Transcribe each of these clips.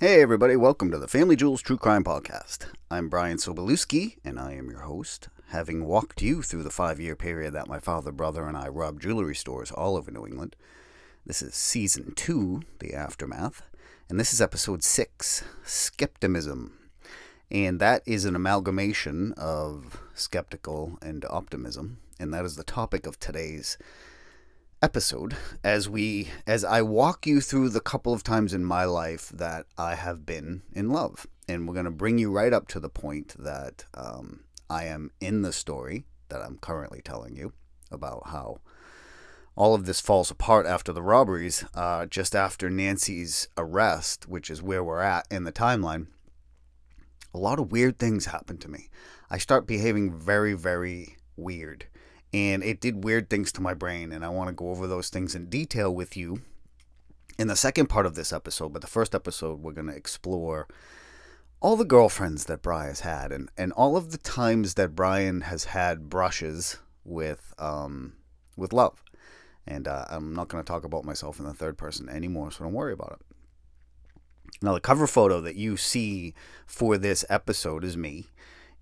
Hey, everybody, welcome to the Family Jewels True Crime Podcast. I'm Brian Sobolewski, and I am your host, having walked you through the five year period that my father, brother, and I robbed jewelry stores all over New England. This is season two, The Aftermath, and this is episode six Skeptimism. And that is an amalgamation of skeptical and optimism, and that is the topic of today's episode as we as I walk you through the couple of times in my life that I have been in love, and we're going to bring you right up to the point that um, I am in the story that I'm currently telling you about how all of this falls apart after the robberies, uh, just after Nancy's arrest, which is where we're at in the timeline. A lot of weird things happen to me. I start behaving very, very weird and it did weird things to my brain and i want to go over those things in detail with you in the second part of this episode but the first episode we're going to explore all the girlfriends that brian has had and, and all of the times that brian has had brushes with um, with love. And uh, i'm not going to talk about myself in the third person anymore so don't worry about it. Now the cover photo that you see for this episode is me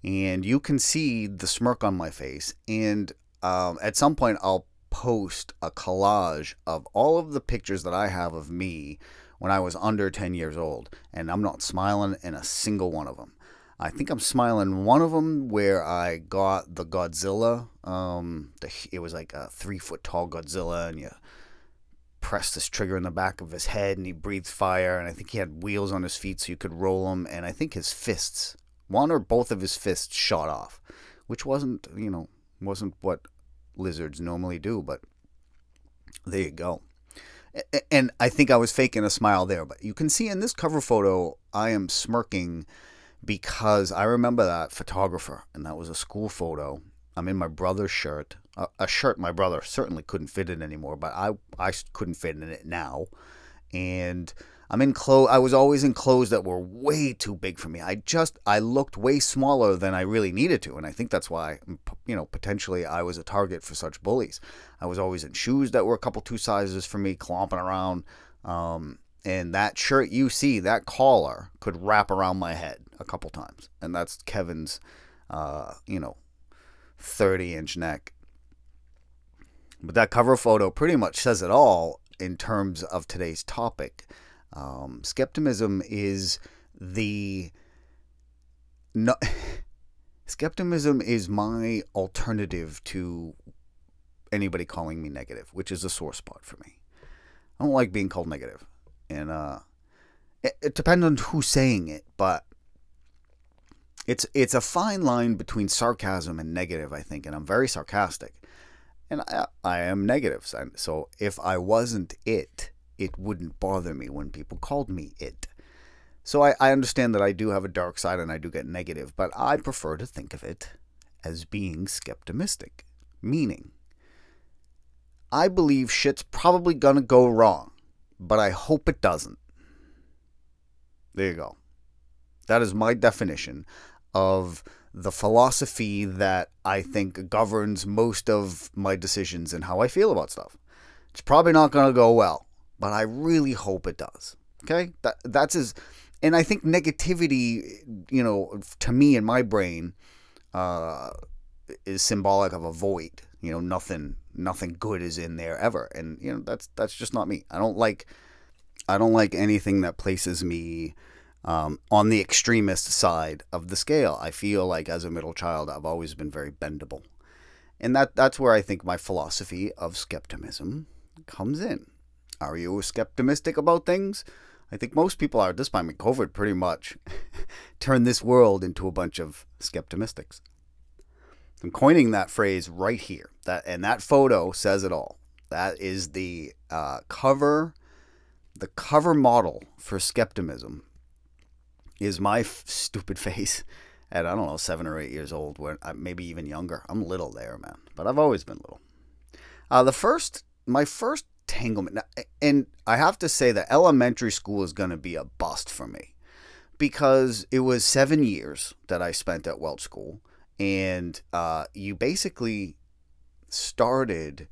and you can see the smirk on my face and um, at some point I'll post a collage of all of the pictures that I have of me when I was under 10 years old, and I'm not smiling in a single one of them. I think I'm smiling one of them where I got the Godzilla. Um, the, it was like a three foot tall Godzilla, and you press this trigger in the back of his head, and he breathes fire. And I think he had wheels on his feet so you could roll him. And I think his fists, one or both of his fists, shot off, which wasn't, you know, wasn't what lizards normally do, but there you go. And I think I was faking a smile there, but you can see in this cover photo, I am smirking because I remember that photographer, and that was a school photo. I'm in my brother's shirt, a shirt my brother certainly couldn't fit in anymore, but I I couldn't fit in it now, and I'm in clothes. I was always in clothes that were way too big for me. I just I looked way smaller than I really needed to, and I think that's why you know potentially I was a target for such bullies. I was always in shoes that were a couple two sizes for me, clomping around. Um, and that shirt you see, that collar could wrap around my head a couple times, and that's Kevin's, uh, you know, 30 inch neck. But that cover photo pretty much says it all in terms of today's topic. Um, skeptimism is the no, skeptimism is my alternative to anybody calling me negative, which is a sore spot for me. I don't like being called negative, and uh, it, it depends on who's saying it, but it's it's a fine line between sarcasm and negative, I think, and I'm very sarcastic, and I, I am negative. So if I wasn't it, it wouldn't bother me when people called me it. So I, I understand that I do have a dark side and I do get negative, but I prefer to think of it as being skeptimistic. Meaning, I believe shit's probably gonna go wrong, but I hope it doesn't. There you go. That is my definition of the philosophy that I think governs most of my decisions and how I feel about stuff. It's probably not going to go well but I really hope it does. Okay, that that's as, and I think negativity, you know, to me in my brain, uh, is symbolic of a void. You know, nothing, nothing good is in there ever, and you know that's that's just not me. I don't like, I don't like anything that places me. Um, on the extremist side of the scale, I feel like as a middle child, I've always been very bendable, and that that's where I think my philosophy of skeptimism comes in. Are you skeptimistic about things? I think most people are at this point. COVID pretty much turned this world into a bunch of skeptimistics. I'm coining that phrase right here. That and that photo says it all. That is the uh, cover, the cover model for skeptimism. Is my f- stupid face at I don't know seven or eight years old, when uh, maybe even younger. I'm little there, man, but I've always been little. Uh, the first, my first entanglement. And I have to say that elementary school is going to be a bust for me because it was seven years that I spent at Welch School. And uh, you basically started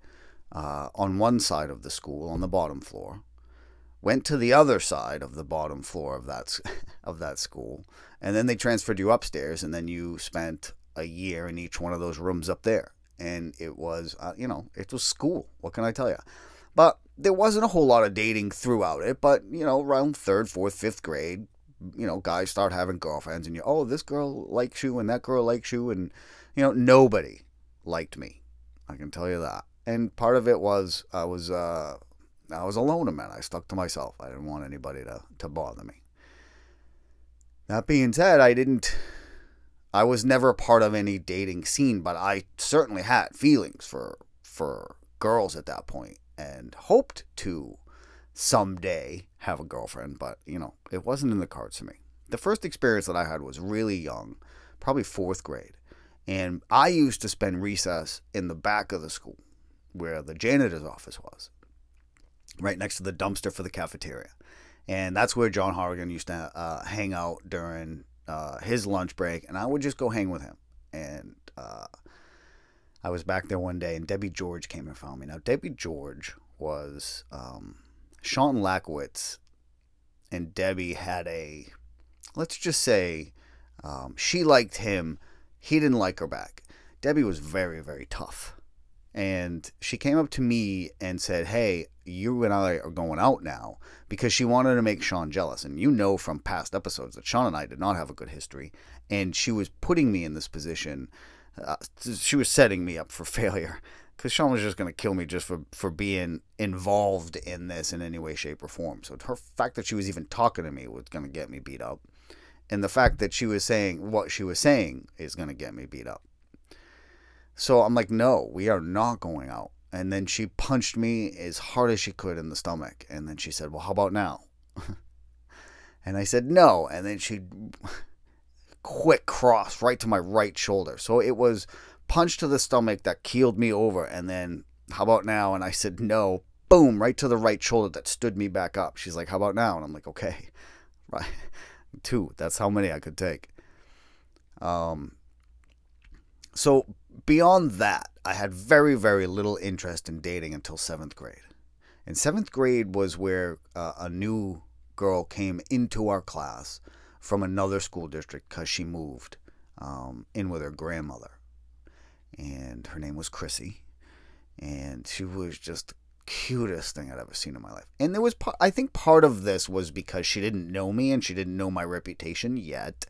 uh, on one side of the school, on the bottom floor, went to the other side of the bottom floor of that of that school, and then they transferred you upstairs, and then you spent a year in each one of those rooms up there, and it was uh, you know it was school. What can I tell you? But there wasn't a whole lot of dating throughout it. But you know, around third, fourth, fifth grade, you know, guys start having girlfriends, and you oh this girl likes you, and that girl likes you, and you know nobody liked me. I can tell you that. And part of it was I was uh, I was alone, a man. I stuck to myself. I didn't want anybody to, to bother me. That being said, I didn't. I was never part of any dating scene, but I certainly had feelings for for girls at that point and hoped to someday have a girlfriend, but you know, it wasn't in the cards for me. The first experience that I had was really young, probably fourth grade. And I used to spend recess in the back of the school where the janitor's office was right next to the dumpster for the cafeteria. And that's where John Horrigan used to uh, hang out during uh, his lunch break. And I would just go hang with him. And uh, I was back there one day, and Debbie George came and found me. Now, Debbie George was um, Sean Lackowitz, and Debbie had a, let's just say, um, she liked him. He didn't like her back. Debbie was very, very tough. And she came up to me and said, Hey, you and I are going out now because she wanted to make Sean jealous. And you know from past episodes that Sean and I did not have a good history. And she was putting me in this position. Uh, she was setting me up for failure because Sean was just going to kill me just for, for being involved in this in any way, shape, or form. So her fact that she was even talking to me was going to get me beat up. And the fact that she was saying what she was saying is going to get me beat up. So I'm like, no, we are not going out. And then she punched me as hard as she could in the stomach. And then she said, Well, how about now? and I said, No. And then she quick cross right to my right shoulder. So it was punch to the stomach that keeled me over. And then, How about now? And I said, No. Boom, right to the right shoulder that stood me back up. She's like, How about now? And I'm like, Okay. Right. Two. That's how many I could take. Um, so beyond that, I had very, very little interest in dating until seventh grade. And seventh grade was where uh, a new girl came into our class from another school district because she moved um, in with her grandmother. And her name was Chrissy. And she was just the cutest thing I'd ever seen in my life. And there was, part, I think part of this was because she didn't know me and she didn't know my reputation yet.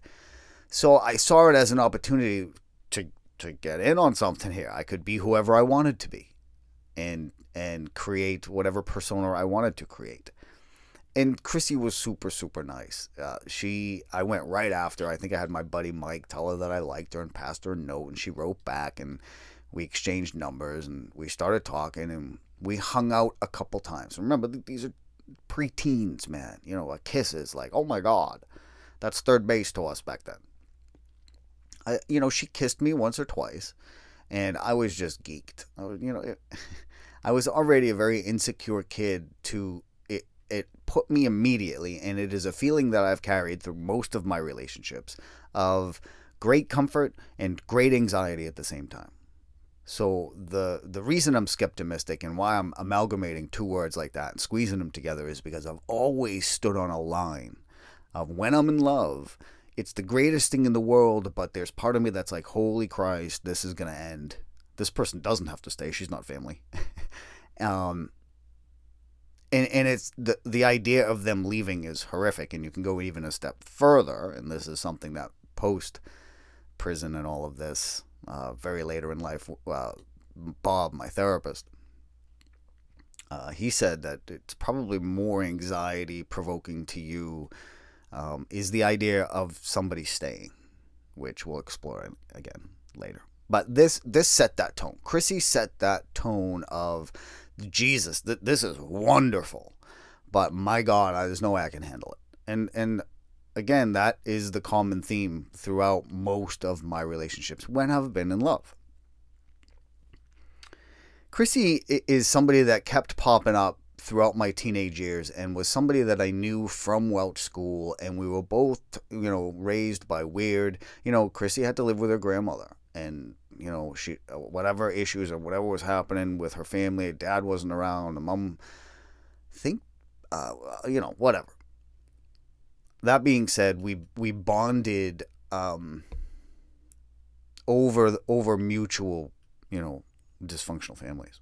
So I saw it as an opportunity to to get in on something here. I could be whoever I wanted to be and and create whatever persona I wanted to create. And Chrissy was super super nice. Uh, she I went right after. I think I had my buddy Mike tell her that I liked her and passed her a note and she wrote back and we exchanged numbers and we started talking and we hung out a couple times. Remember these are preteens, man. You know, a kiss is like, "Oh my god." That's third base to us back then. I, you know, she kissed me once or twice, and I was just geeked. I was, you know, it, I was already a very insecure kid. To it, put me immediately, and it is a feeling that I've carried through most of my relationships of great comfort and great anxiety at the same time. So the the reason I'm skeptimistic and why I'm amalgamating two words like that and squeezing them together is because I've always stood on a line of when I'm in love it's the greatest thing in the world, but there's part of me that's like, holy Christ, this is gonna end. This person doesn't have to stay. She's not family. um, and and it's the the idea of them leaving is horrific, and you can go even a step further. And this is something that post prison and all of this, uh, very later in life, uh, Bob, my therapist, uh, he said that it's probably more anxiety provoking to you um, is the idea of somebody staying, which we'll explore again later. But this this set that tone. Chrissy set that tone of Jesus. Th- this is wonderful, but my God, there's no way I can handle it. And and again, that is the common theme throughout most of my relationships when I've been in love. Chrissy is somebody that kept popping up throughout my teenage years and was somebody that I knew from Welch School. And we were both, you know, raised by weird, you know, Chrissy had to live with her grandmother. And, you know, she, whatever issues or whatever was happening with her family, dad wasn't around, mom, think, uh, you know, whatever. That being said, we we bonded um, over over mutual, you know, dysfunctional families.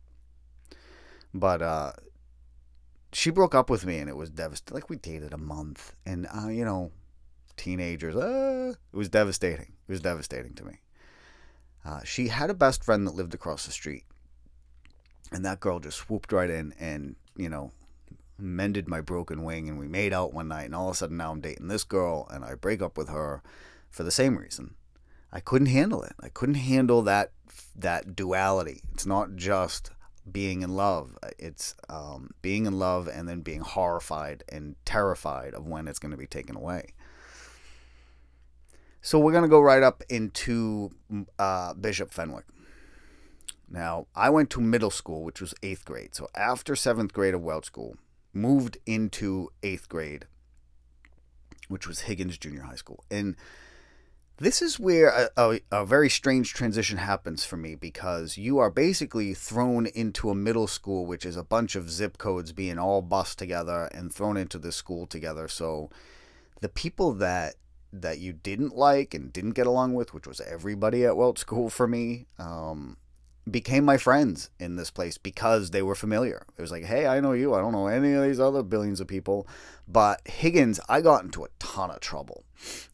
But uh, she broke up with me, and it was devastating. Like we dated a month, and uh, you know, teenagers. Uh, it was devastating. It was devastating to me. Uh, she had a best friend that lived across the street, and that girl just swooped right in and you know mended my broken wing, and we made out one night, and all of a sudden now I'm dating this girl, and I break up with her for the same reason. I couldn't handle it. I couldn't handle that that duality. It's not just being in love. It's um, being in love and then being horrified and terrified of when it's going to be taken away. So we're going to go right up into uh, Bishop Fenwick. Now, I went to middle school, which was eighth grade. So after seventh grade of Welch School, moved into eighth grade, which was Higgins Junior High School. And this is where a, a, a, very strange transition happens for me because you are basically thrown into a middle school, which is a bunch of zip codes being all bussed together and thrown into this school together. So the people that that you didn't like and didn't get along with, which was everybody at Welch School for me, um, became my friends in this place because they were familiar. It was like, hey, I know you. I don't know any of these other billions of people. But Higgins, I got into a ton of trouble.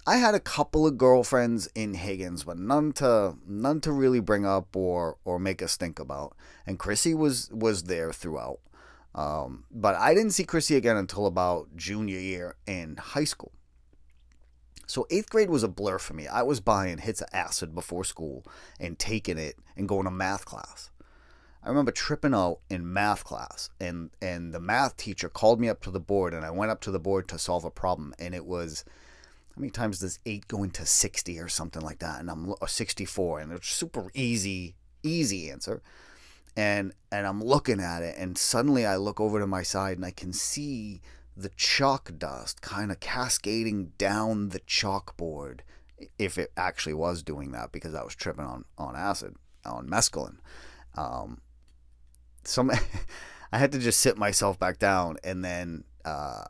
I had a couple of girlfriends in Higgins, but none to none to really bring up or or make us think about. And Chrissy was was there throughout. Um, but I didn't see Chrissy again until about junior year in high school. So eighth grade was a blur for me. I was buying hits of acid before school and taking it and going to math class. I remember tripping out in math class and and the math teacher called me up to the board and I went up to the board to solve a problem and it was how many times does 8 go into 60 or something like that and I'm or 64 and it's super easy easy answer and and I'm looking at it and suddenly I look over to my side and I can see the chalk dust kind of cascading down the chalkboard if it actually was doing that because I was tripping on, on acid, on mescaline. Um, some, I had to just sit myself back down and then, uh,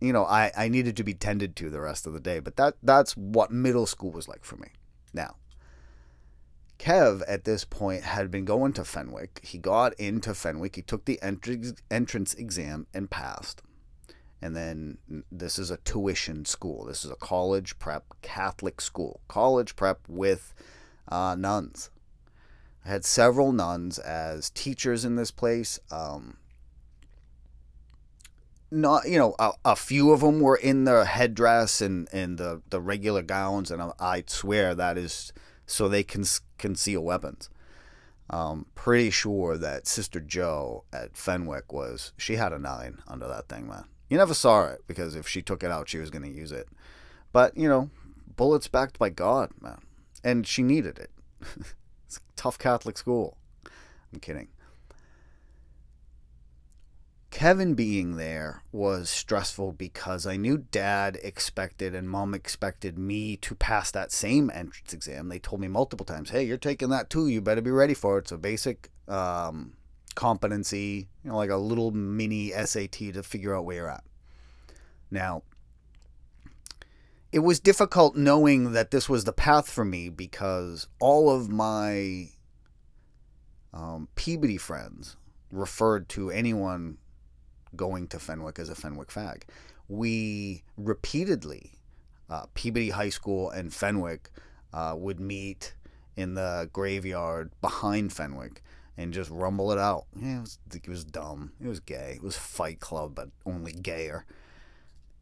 you know, I, I needed to be tended to the rest of the day. But that that's what middle school was like for me. Now, Kev at this point had been going to Fenwick. He got into Fenwick. He took the entrance entrance exam and passed. And then this is a tuition school. This is a college prep Catholic school. College prep with uh, nuns. I had several nuns as teachers in this place. Um, not you know a, a, few of them were in the headdress and, and the, the regular gowns and I, swear that is so they can conceal weapons. Um, pretty sure that Sister Joe at Fenwick was she had a nine under that thing, man. You never saw it because if she took it out, she was going to use it. But, you know, bullets backed by God, man. And she needed it. it's a tough Catholic school. I'm kidding. Kevin being there was stressful because I knew dad expected and mom expected me to pass that same entrance exam. They told me multiple times, hey, you're taking that too. You better be ready for it. It's a basic um, competency, you know, like a little mini SAT to figure out where you're at. Now, it was difficult knowing that this was the path for me because all of my um, Peabody friends referred to anyone going to Fenwick as a Fenwick fag. We repeatedly, uh, Peabody High School and Fenwick uh, would meet in the graveyard behind Fenwick and just rumble it out. Yeah, it was, it was dumb. It was gay. It was Fight Club, but only gayer.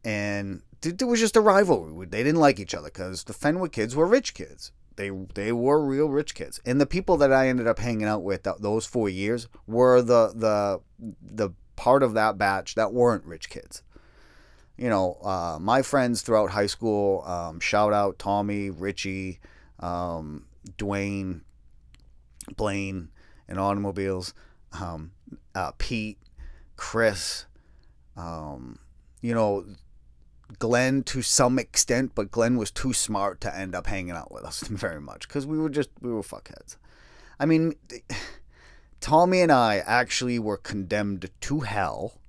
And it was just a rivalry. They didn't like each other because the Fenwick kids were rich kids. They they were real rich kids, and the people that I ended up hanging out with those four years were the the the part of that batch that weren't rich kids. You know, uh, my friends throughout high school. Um, shout out Tommy, Richie, um, Dwayne, Blaine and automobiles. Um, uh, Pete, Chris, um, you know, Glenn to some extent, but Glenn was too smart to end up hanging out with us very much because we were just we were fuckheads. I mean, Tommy and I actually were condemned to hell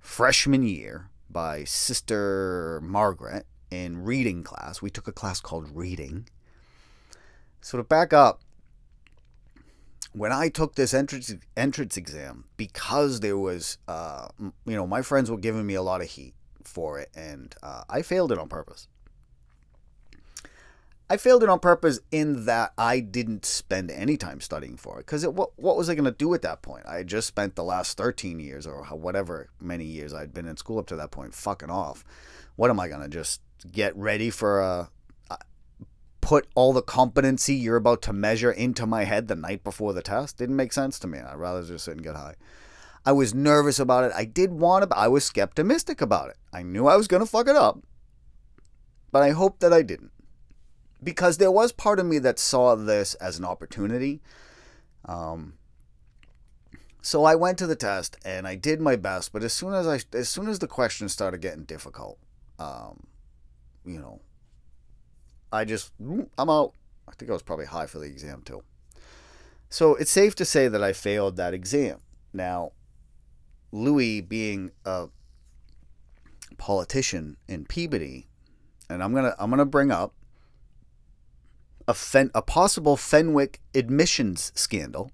freshman year by Sister Margaret in reading class. We took a class called reading. So to back up, when I took this entrance entrance exam, because there was, uh, you know, my friends were giving me a lot of heat for it, and uh, I failed it on purpose. I failed it on purpose in that I didn't spend any time studying for it. Because what, what was I going to do at that point? I had just spent the last 13 years or whatever many years I'd been in school up to that point fucking off. What am I going to just get ready for a, put all the competency you're about to measure into my head the night before the test? Didn't make sense to me. I'd rather just sit and get high. I was nervous about it. I did want to, I was skepticistic about it. I knew I was going to fuck it up, but I hoped that I didn't because there was part of me that saw this as an opportunity. Um, so I went to the test and I did my best, but as soon as I, as soon as the questions started getting difficult, um, you know, I just, mm, I'm out. I think I was probably high for the exam too. So it's safe to say that I failed that exam. Now, Louis being a politician in Peabody, and I'm gonna I'm gonna bring up a, Fen- a possible Fenwick admissions scandal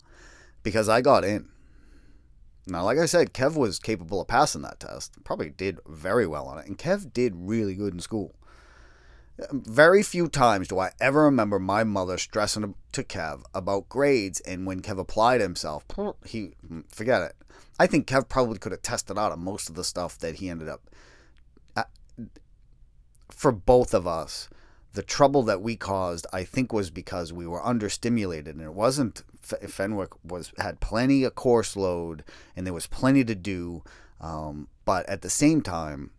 because I got in. Now, like I said, Kev was capable of passing that test. Probably did very well on it. And Kev did really good in school. Very few times do I ever remember my mother stressing to Kev about grades. And when Kev applied himself, he forget it. I think Kev probably could have tested out of most of the stuff that he ended up. Uh, for both of us, the trouble that we caused, I think, was because we were understimulated, and it wasn't. Fenwick was had plenty of course load, and there was plenty to do, um, but at the same time,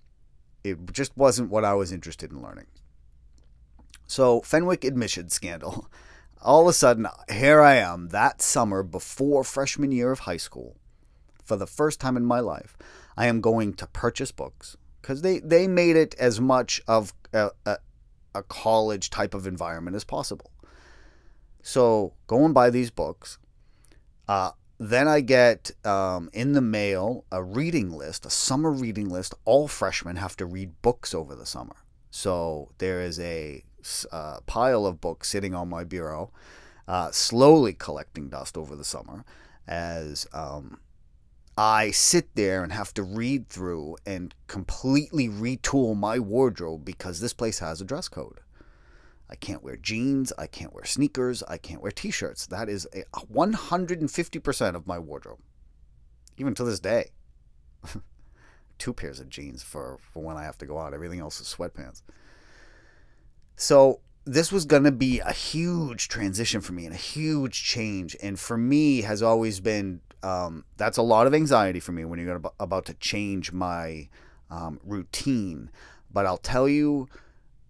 it just wasn't what I was interested in learning. So Fenwick admission scandal. All of a sudden, here I am that summer before freshman year of high school. For the first time in my life, I am going to purchase books because they, they made it as much of a, a, a college type of environment as possible. So go and buy these books. Uh, then I get um, in the mail a reading list, a summer reading list. All freshmen have to read books over the summer. So there is a uh, pile of books sitting on my bureau, uh, slowly collecting dust over the summer as um, I sit there and have to read through and completely retool my wardrobe because this place has a dress code. I can't wear jeans, I can't wear sneakers, I can't wear t shirts. That is a 150% of my wardrobe, even to this day. Two pairs of jeans for, for when I have to go out, everything else is sweatpants. So, this was going to be a huge transition for me and a huge change. And for me, has always been um, that's a lot of anxiety for me when you're about to change my um, routine. But I'll tell you,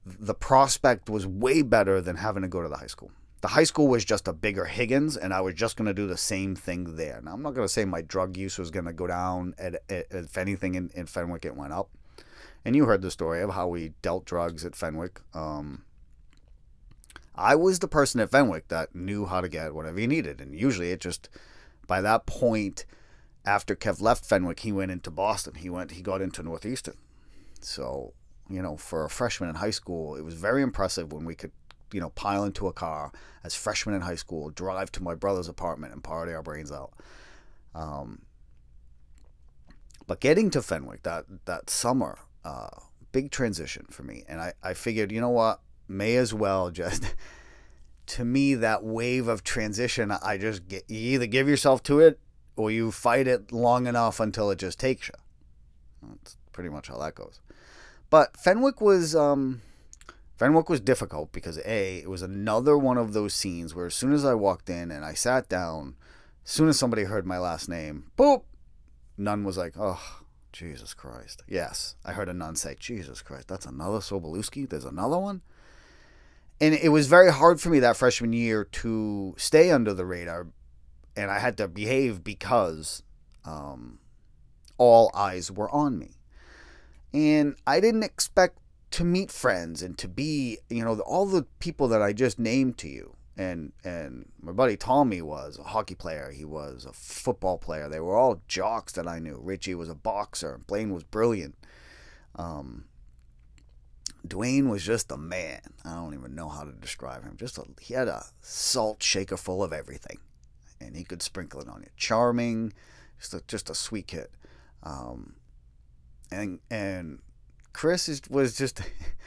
the prospect was way better than having to go to the high school. The high school was just a bigger Higgins, and I was just going to do the same thing there. Now, I'm not going to say my drug use was going to go down. At, at, if anything, in, in, Fenwick, it went up. And you heard the story of how we dealt drugs at Fenwick. Um, I was the person at Fenwick that knew how to get whatever you needed, and usually it just by that point, after Kev left Fenwick, he went into Boston. He went, he got into Northeastern. So, you know, for a freshman in high school, it was very impressive when we could, you know, pile into a car as freshmen in high school, drive to my brother's apartment, and party our brains out. Um, but getting to Fenwick that that summer, uh, big transition for me, and I I figured, you know what, may as well just to me, that wave of transition, I just get, you either give yourself to it or you fight it long enough until it just takes you. That's pretty much how that goes. But Fenwick was um, Fenwick was difficult because a it was another one of those scenes where as soon as I walked in and I sat down, as soon as somebody heard my last name, boop, nun was like, oh. Jesus Christ. Yes, I heard a nun say, Jesus Christ, that's another Sobolewski? There's another one? and it was very hard for me that freshman year to stay under the radar, and I had to behave because um, all eyes were on me, and I didn't expect to meet friends and to be, you know, all the people that I just named to you. And and my buddy Tommy was a hockey player. He was a football player. They were all jocks that I knew. Richie was a boxer. Blaine was brilliant. Um, Dwayne was just a man. I don't even know how to describe him. Just a, he had a salt shaker full of everything, and he could sprinkle it on you. Charming, just a, just a sweet kid. Um, and and Chris is, was just,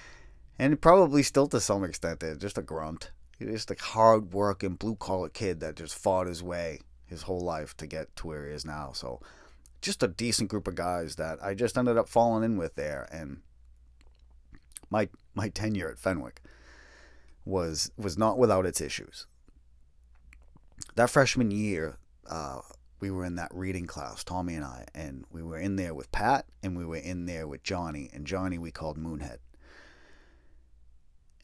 and probably still to some extent, just a grunt. Just a hard working blue collar kid that just fought his way his whole life to get to where he is now. So, just a decent group of guys that I just ended up falling in with there, and my my tenure at Fenwick was was not without its issues. That freshman year, uh, we were in that reading class, Tommy and I, and we were in there with Pat, and we were in there with Johnny, and Johnny we called Moonhead.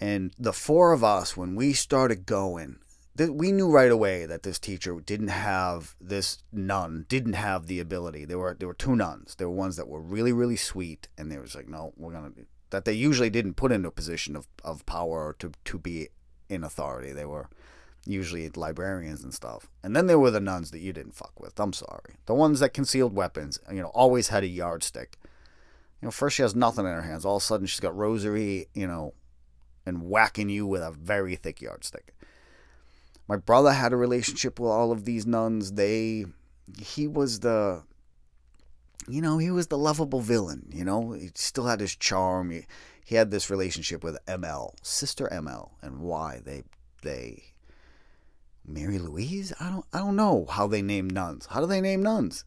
And the four of us, when we started going, we knew right away that this teacher didn't have this nun didn't have the ability. There were there were two nuns. There were ones that were really really sweet, and they was like, no, we're gonna that they usually didn't put into a position of, of power to to be in authority. They were usually librarians and stuff. And then there were the nuns that you didn't fuck with. I'm sorry. The ones that concealed weapons, you know, always had a yardstick. You know, first she has nothing in her hands. All of a sudden she's got rosary, you know, and whacking you with a very thick yardstick. My brother had a relationship with all of these nuns. They, he was the, you know, he was the lovable villain. You know, he still had his charm. He, he had this relationship with ML, Sister ML, and why they, they, Mary Louise. I don't, I don't know how they name nuns. How do they name nuns?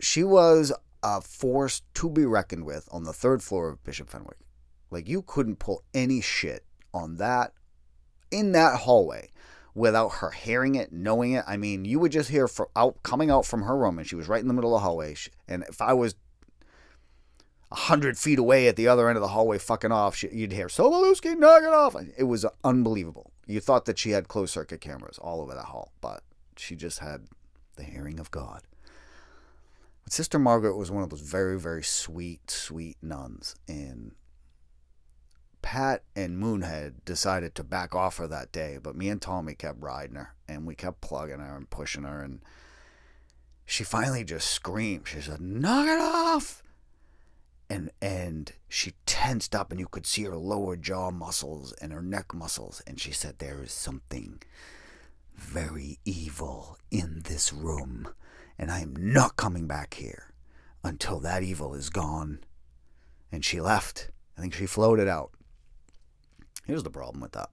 She was a force to be reckoned with on the third floor of Bishop Fenwick. Like you couldn't pull any shit on that in that hallway without her hearing it, knowing it. I mean, you would just hear for out coming out from her room, and she was right in the middle of the hallway. And if I was a hundred feet away at the other end of the hallway, fucking off, you'd hear Sobolewski, knock it off. It was unbelievable. You thought that she had closed circuit cameras all over the hall, but she just had the hearing of God. Sister Margaret was one of those very, very sweet, sweet nuns, and Pat and Moonhead decided to back off her that day, but me and Tommy kept riding her and we kept plugging her and pushing her and she finally just screamed. She said, "Knock it off!" And and she tensed up and you could see her lower jaw muscles and her neck muscles and she said, "There is something very evil in this room, and I am not coming back here until that evil is gone." And she left. I think she floated out. Here's the problem with that.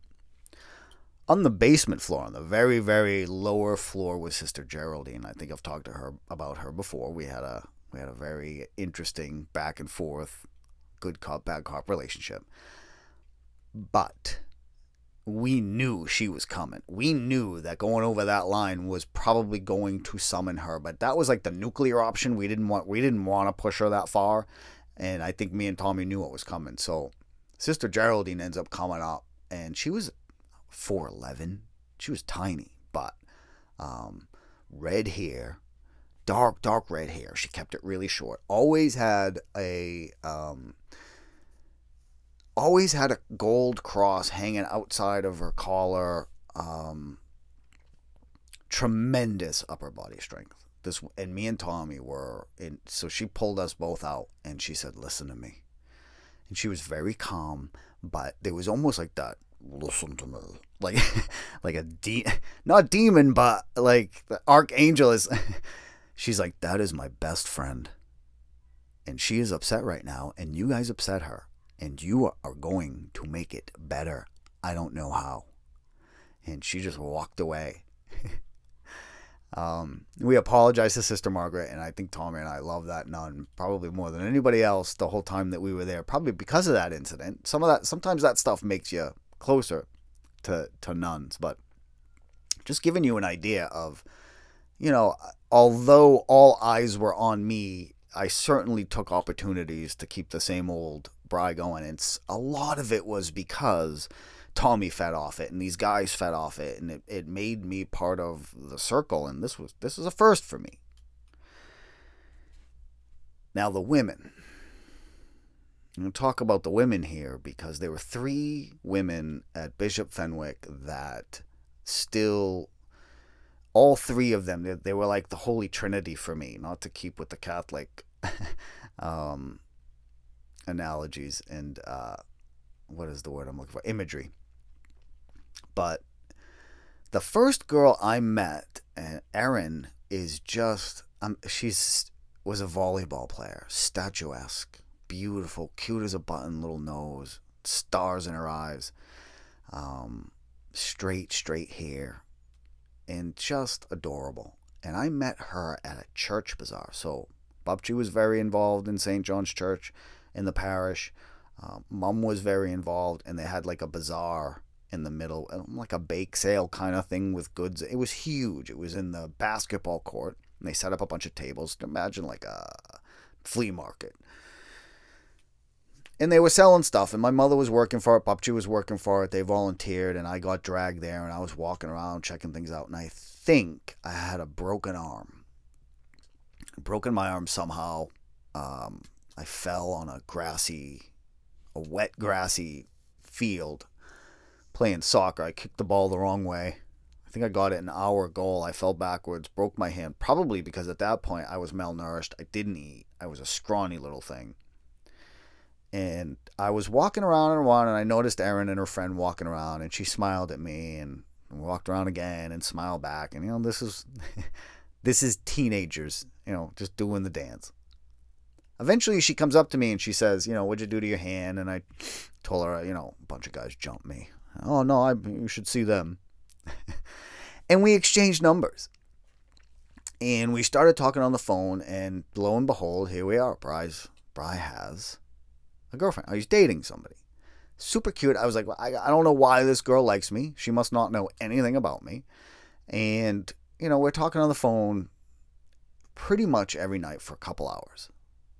On the basement floor, on the very, very lower floor, was Sister Geraldine. I think I've talked to her about her before. We had a we had a very interesting back and forth, good cop, bad cop relationship. But we knew she was coming. We knew that going over that line was probably going to summon her, but that was like the nuclear option. We didn't want we didn't want to push her that far, and I think me and Tommy knew what was coming. So Sister Geraldine ends up coming up, and she was 4'11. She was tiny, but um, red hair, dark, dark red hair. She kept it really short. Always had a. Um, always had a gold cross hanging outside of her collar. Um, tremendous upper body strength. This and me and Tommy were in. So she pulled us both out, and she said, "Listen to me." And she was very calm, but there was almost like that. Listen to me, like like a de- not demon, but like the archangel is. she's like, that is my best friend, and she is upset right now, and you guys upset her, and you are going to make it better. I don't know how, and she just walked away. Um, we apologize to Sister Margaret, and I think Tommy and I love that nun probably more than anybody else the whole time that we were there. Probably because of that incident. Some of that, sometimes that stuff makes you closer to to nuns, but just giving you an idea of, you know, although all eyes were on me, I certainly took opportunities to keep the same old Bry going. And a lot of it was because Tommy fed off it and these guys fed off it and it, it made me part of the circle and this was this was a first for me. Now the women. I'm going to talk about the women here because there were three women at Bishop Fenwick that still all three of them they, they were like the holy trinity for me not to keep with the catholic um, analogies and uh, what is the word i'm looking for imagery but the first girl i met erin is just um, she's was a volleyball player statuesque beautiful cute as a button little nose stars in her eyes um, straight straight hair and just adorable. And I met her at a church bazaar. So Babchi was very involved in St. John's Church in the parish. Uh, Mum was very involved, and they had like a bazaar in the middle, um, like a bake sale kind of thing with goods. It was huge. It was in the basketball court, and they set up a bunch of tables. Imagine like a flea market and they were selling stuff and my mother was working for it Papchi was working for it they volunteered and i got dragged there and i was walking around checking things out and i think i had a broken arm broken my arm somehow um, i fell on a grassy a wet grassy field playing soccer i kicked the ball the wrong way i think i got it an hour goal i fell backwards broke my hand probably because at that point i was malnourished i didn't eat i was a scrawny little thing and I was walking around and around, and I noticed Erin and her friend walking around, and she smiled at me and walked around again and smiled back. And you know, this is this is teenagers, you know, just doing the dance. Eventually, she comes up to me and she says, "You know, what'd you do to your hand?" And I told her, "You know, a bunch of guys jumped me." Oh no, I you should see them. and we exchanged numbers. And we started talking on the phone, and lo and behold, here we are. Bry's Bry has a girlfriend. Oh, he's dating somebody. Super cute. I was like, I, I don't know why this girl likes me. She must not know anything about me. And, you know, we're talking on the phone pretty much every night for a couple hours.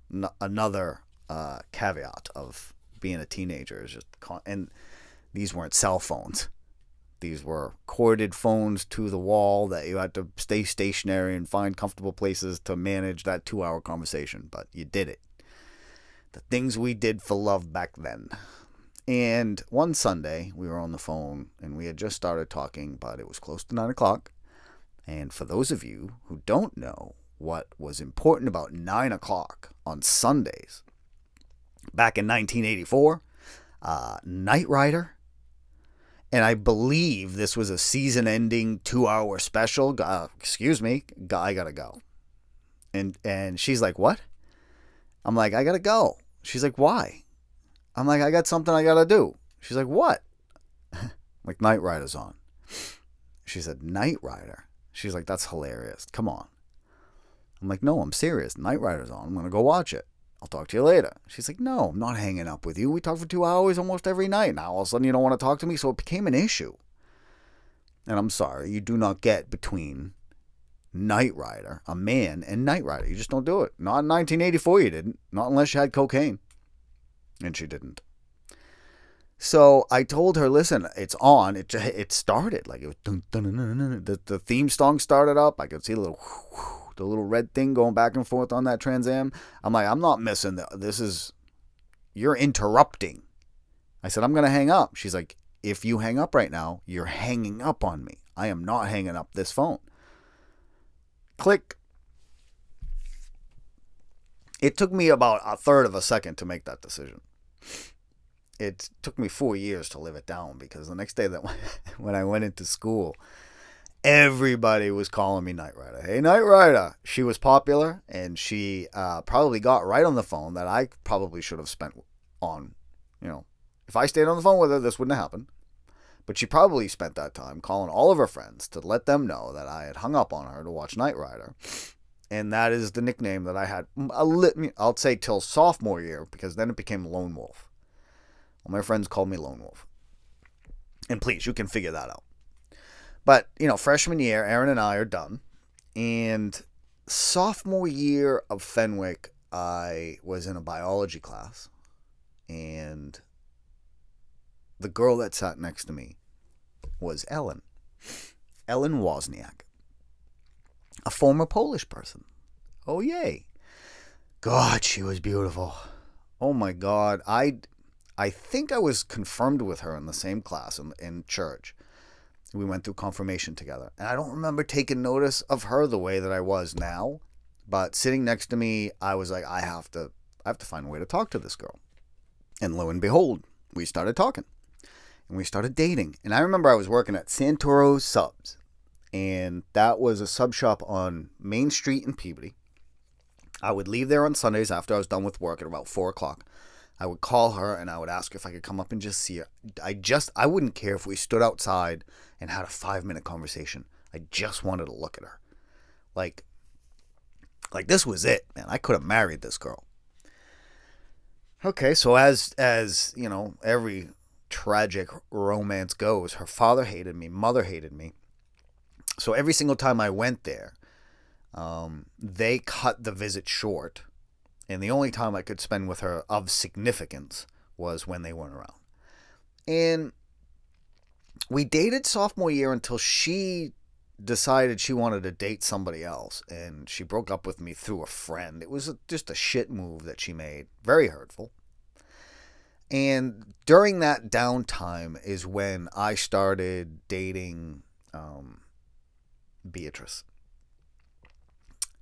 No, another uh, caveat of being a teenager is just, con- and these weren't cell phones. These were corded phones to the wall that you had to stay stationary and find comfortable places to manage that two hour conversation, but you did it the things we did for love back then. And one Sunday, we were on the phone and we had just started talking, but it was close to nine o'clock. And for those of you who don't know what was important about nine o'clock on Sundays, back in 1984, uh, Knight Rider, and I believe this was a season ending two hour special. Uh, excuse me, I gotta go. And, and she's like, What? I'm like, I gotta go. She's like, why? I'm like, I got something I gotta do. She's like, what? like, Knight Rider's on. She said, "Knight Rider? She's like, that's hilarious. Come on. I'm like, no, I'm serious. Knight Rider's on. I'm gonna go watch it. I'll talk to you later. She's like, no, I'm not hanging up with you. We talk for two hours almost every night. Now all of a sudden you don't want to talk to me, so it became an issue. And I'm sorry, you do not get between Knight Rider, a man, and Knight Rider. You just don't do it. Not in 1984, you didn't. Not unless you had cocaine. And she didn't. So I told her, listen, it's on. It it started like it was the the theme song started up. I could see the little the little red thing going back and forth on that Trans Am. I'm like, I'm not missing. The, this is you're interrupting. I said, I'm gonna hang up. She's like, if you hang up right now, you're hanging up on me. I am not hanging up this phone. Click. It took me about a third of a second to make that decision. It took me four years to live it down because the next day that when I went into school, everybody was calling me Knight Rider. Hey, Knight Rider. She was popular and she uh, probably got right on the phone that I probably should have spent on, you know, if I stayed on the phone with her, this wouldn't have happened. But she probably spent that time calling all of her friends to let them know that I had hung up on her to watch Knight Rider. And that is the nickname that I had. I'll say till sophomore year because then it became Lone Wolf. All my friends called me Lone Wolf. And please, you can figure that out. But, you know, freshman year, Erin and I are done. And sophomore year of Fenwick, I was in a biology class. And the girl that sat next to me was Ellen. Ellen Wozniak, a former Polish person. Oh, yay. God, she was beautiful. Oh my God. I, I think I was confirmed with her in the same class in, in church. We went through confirmation together. And I don't remember taking notice of her the way that I was now, but sitting next to me, I was like, I have to I have to find a way to talk to this girl. And lo and behold, we started talking. And we started dating. And I remember I was working at Santoro Subs. And that was a sub shop on Main Street in Peabody. I would leave there on Sundays after I was done with work at about four o'clock. I would call her and I would ask her if I could come up and just see her. I just, I wouldn't care if we stood outside and had a five minute conversation. I just wanted to look at her. Like, like this was it, man. I could have married this girl. Okay, so as as you know, every tragic romance goes, her father hated me, mother hated me. So every single time I went there, um, they cut the visit short and the only time I could spend with her of significance was when they weren't around. And we dated sophomore year until she decided she wanted to date somebody else and she broke up with me through a friend. It was a, just a shit move that she made, very hurtful. And during that downtime is when I started dating um, Beatrice.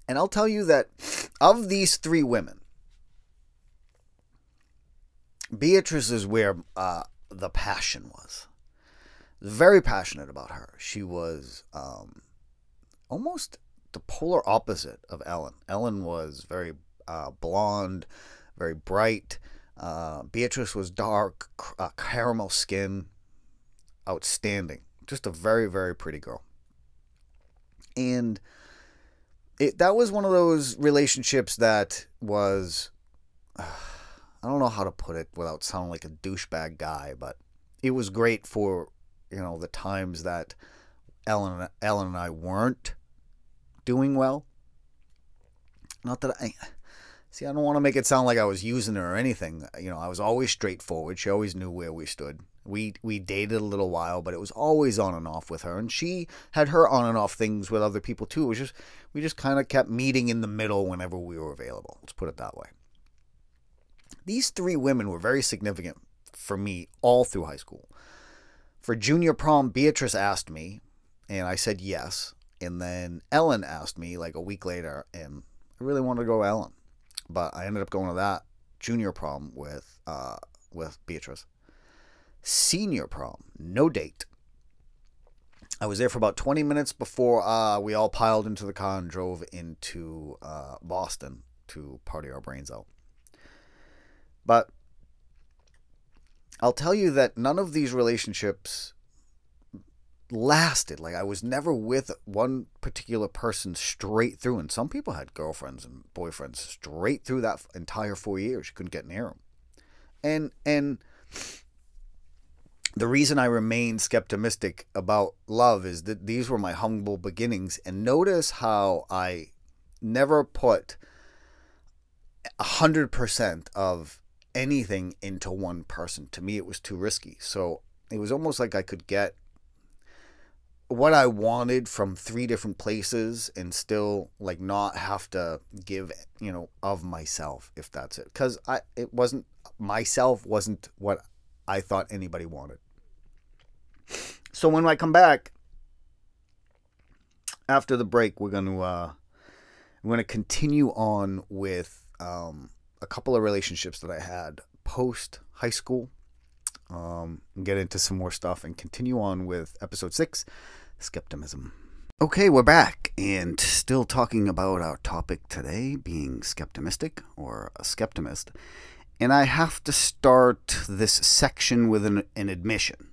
And I'll tell you that of these three women, Beatrice is where uh, the passion was. Very passionate about her. She was um, almost the polar opposite of Ellen. Ellen was very uh, blonde, very bright. Uh, Beatrice was dark, uh, caramel skin, outstanding. Just a very, very pretty girl. And it that was one of those relationships that was uh, I don't know how to put it without sounding like a douchebag guy, but it was great for you know the times that Ellen Ellen and I weren't doing well. Not that I see. I don't want to make it sound like I was using her or anything. You know, I was always straightforward. She always knew where we stood. We we dated a little while, but it was always on and off with her, and she had her on and off things with other people too. It was just we just kind of kept meeting in the middle whenever we were available. Let's put it that way. These three women were very significant for me all through high school. For junior prom, Beatrice asked me, and I said yes. And then Ellen asked me like a week later, and I really wanted to go Ellen, but I ended up going to that junior prom with uh, with Beatrice. Senior prom, no date. I was there for about 20 minutes before uh, we all piled into the car and drove into uh, Boston to party our brains out. But I'll tell you that none of these relationships lasted. Like I was never with one particular person straight through. And some people had girlfriends and boyfriends straight through that entire four years. You couldn't get near them. And and the reason I remain skeptimistic about love is that these were my humble beginnings. And notice how I never put hundred percent of anything into one person. To me, it was too risky. So it was almost like I could get what I wanted from three different places and still like not have to give, you know, of myself if that's it. Cuz I it wasn't myself wasn't what I thought anybody wanted. So when I come back after the break, we're to uh we're to continue on with um a couple of relationships that I had post high school. Um, get into some more stuff and continue on with episode six skeptimism. Okay, we're back and still talking about our topic today being skeptimistic or a skeptimist. And I have to start this section with an, an admission.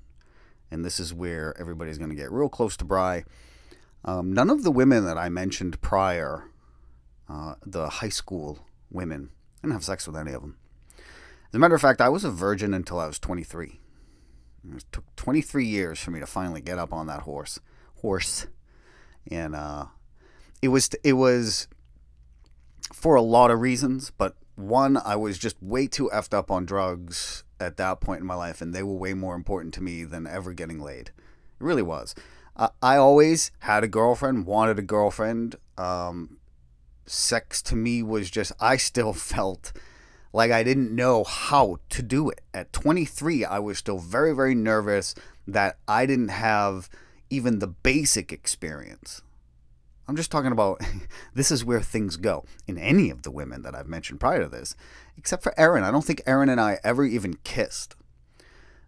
And this is where everybody's going to get real close to Bry. Um, none of the women that I mentioned prior, uh, the high school women, didn't have sex with any of them. As a matter of fact, I was a virgin until I was 23. It took 23 years for me to finally get up on that horse. Horse, and uh, it was it was for a lot of reasons, but one, I was just way too effed up on drugs at that point in my life, and they were way more important to me than ever getting laid. It really was. Uh, I always had a girlfriend, wanted a girlfriend. Um, sex to me was just, I still felt like I didn't know how to do it. At 23, I was still very, very nervous that I didn't have even the basic experience. I'm just talking about this is where things go in any of the women that I've mentioned prior to this, except for Erin. I don't think Erin and I ever even kissed.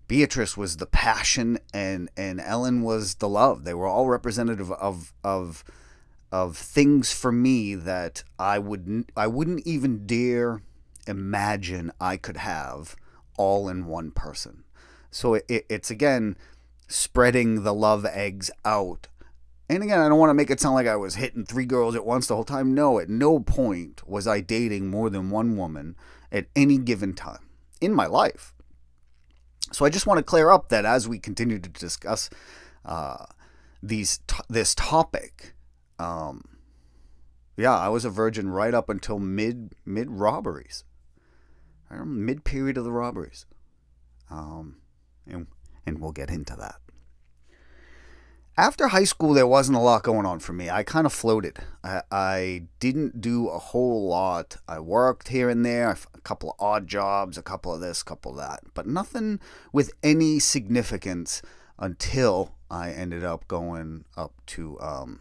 Beatrice was the passion and and Ellen was the love. They were all representative of of of things for me that I wouldn't I wouldn't even dare imagine I could have all in one person. So it, it, it's again spreading the love eggs out. And again, I don't want to make it sound like I was hitting three girls at once the whole time. No, at no point was I dating more than one woman at any given time in my life. So I just want to clear up that as we continue to discuss uh, these t- this topic, um, yeah, I was a virgin right up until mid mid robberies, mid period of the robberies, um, and and we'll get into that. After high school, there wasn't a lot going on for me. I kind of floated. I, I, didn't do a whole lot. I worked here and there, a couple of odd jobs, a couple of this, a couple of that, but nothing with any significance until I ended up going up to um,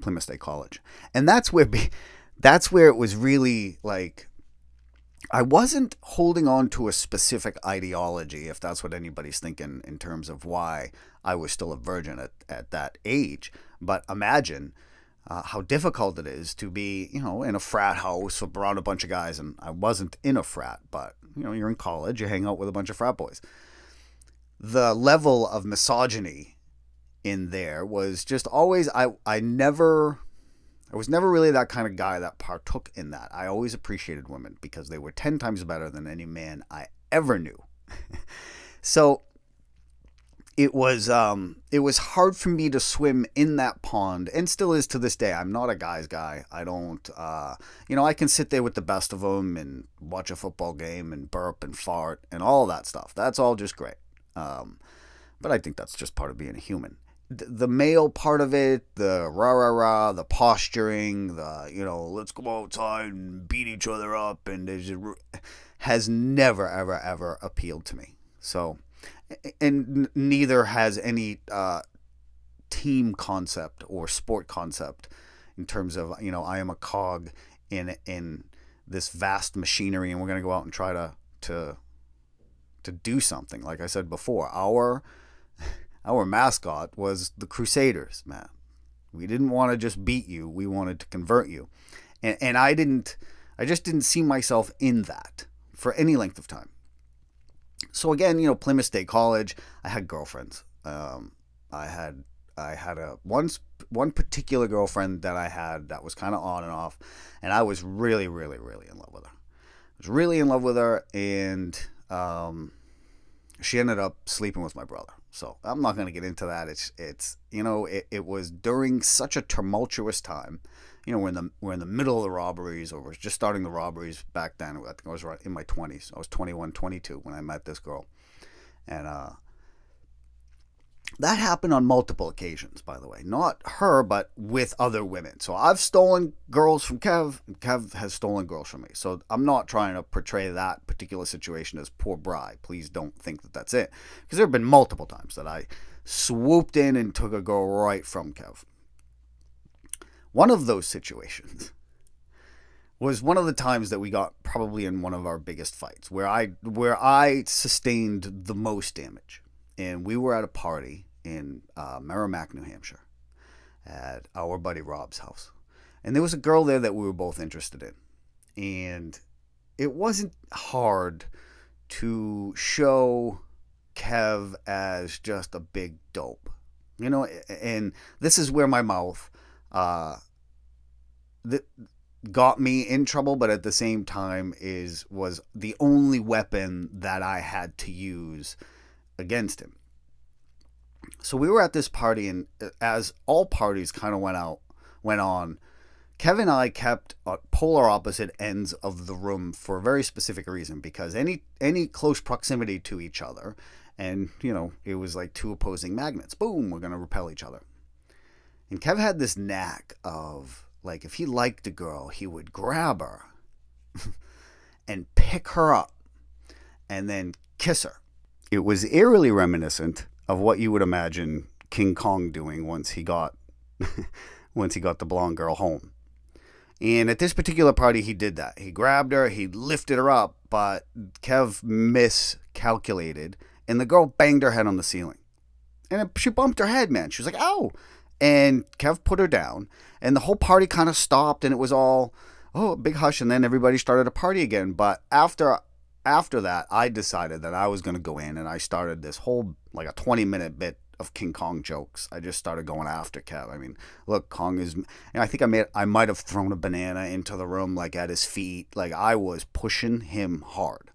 Plymouth State College, and that's where that's where it was really like I wasn't holding on to a specific ideology, if that's what anybody's thinking in terms of why I was still a virgin at, at that age. But imagine uh, how difficult it is to be, you know, in a frat house around a bunch of guys. And I wasn't in a frat, but, you know, you're in college, you hang out with a bunch of frat boys. The level of misogyny in there was just always, I, I never I was never really that kind of guy that partook in that. I always appreciated women because they were 10 times better than any man I ever knew. so it was um, it was hard for me to swim in that pond and still is to this day. I'm not a guy's guy. I don't uh, you know, I can sit there with the best of them and watch a football game and burp and fart and all that stuff. That's all just great. Um, but I think that's just part of being a human the male part of it, the rah rah rah, the posturing, the you know, let's go outside and beat each other up, and has never ever ever appealed to me. So, and neither has any uh, team concept or sport concept in terms of you know I am a cog in in this vast machinery, and we're gonna go out and try to to to do something. Like I said before, our our mascot was the Crusaders, man. We didn't want to just beat you, we wanted to convert you. And, and I didn't, I just didn't see myself in that for any length of time. So again, you know, Plymouth State College, I had girlfriends. Um, I had I had a one one particular girlfriend that I had that was kind of on and off, and I was really, really, really in love with her. I was really in love with her, and um, she ended up sleeping with my brother. So I'm not going to get into that. It's it's you know it, it was during such a tumultuous time. You know we're in the we're in the middle of the robberies or we're just starting the robberies back then. I think I was right in my 20s. I was 21, 22 when I met this girl, and uh, that happened on multiple occasions, by the way. Not her, but with other women. So I've stolen girls from Kev. Kev has stolen girls from me. So I'm not trying to portray that particular situation as poor Bry. Please don't think that that's it. Because there have been multiple times that I swooped in and took a girl right from Kev. One of those situations was one of the times that we got probably in one of our biggest fights where I where I sustained the most damage and we were at a party in uh, Merrimack, New Hampshire, at our buddy Rob's house, and there was a girl there that we were both interested in, and it wasn't hard to show Kev as just a big dope, you know, and this is where my mouth, uh, that got me in trouble but at the same time is was the only weapon that I had to use against him. So we were at this party, and uh, as all parties kind of went out, went on, Kevin and I kept at polar opposite ends of the room for a very specific reason. Because any any close proximity to each other, and you know, it was like two opposing magnets. Boom, we're gonna repel each other. And Kev had this knack of like if he liked a girl, he would grab her and pick her up and then kiss her it was eerily reminiscent of what you would imagine King Kong doing once he got once he got the blonde girl home. And at this particular party, he did that. He grabbed her, he lifted her up, but Kev miscalculated, and the girl banged her head on the ceiling. And it, she bumped her head, man. She was like, ow. And Kev put her down, and the whole party kind of stopped, and it was all, oh, a big hush. And then everybody started to party again. But after after that, I decided that I was going to go in, and I started this whole, like a 20 minute bit of King Kong jokes. I just started going after Kev. I mean, look, Kong is. I think I made. I might have thrown a banana into the room, like at his feet. Like I was pushing him hard.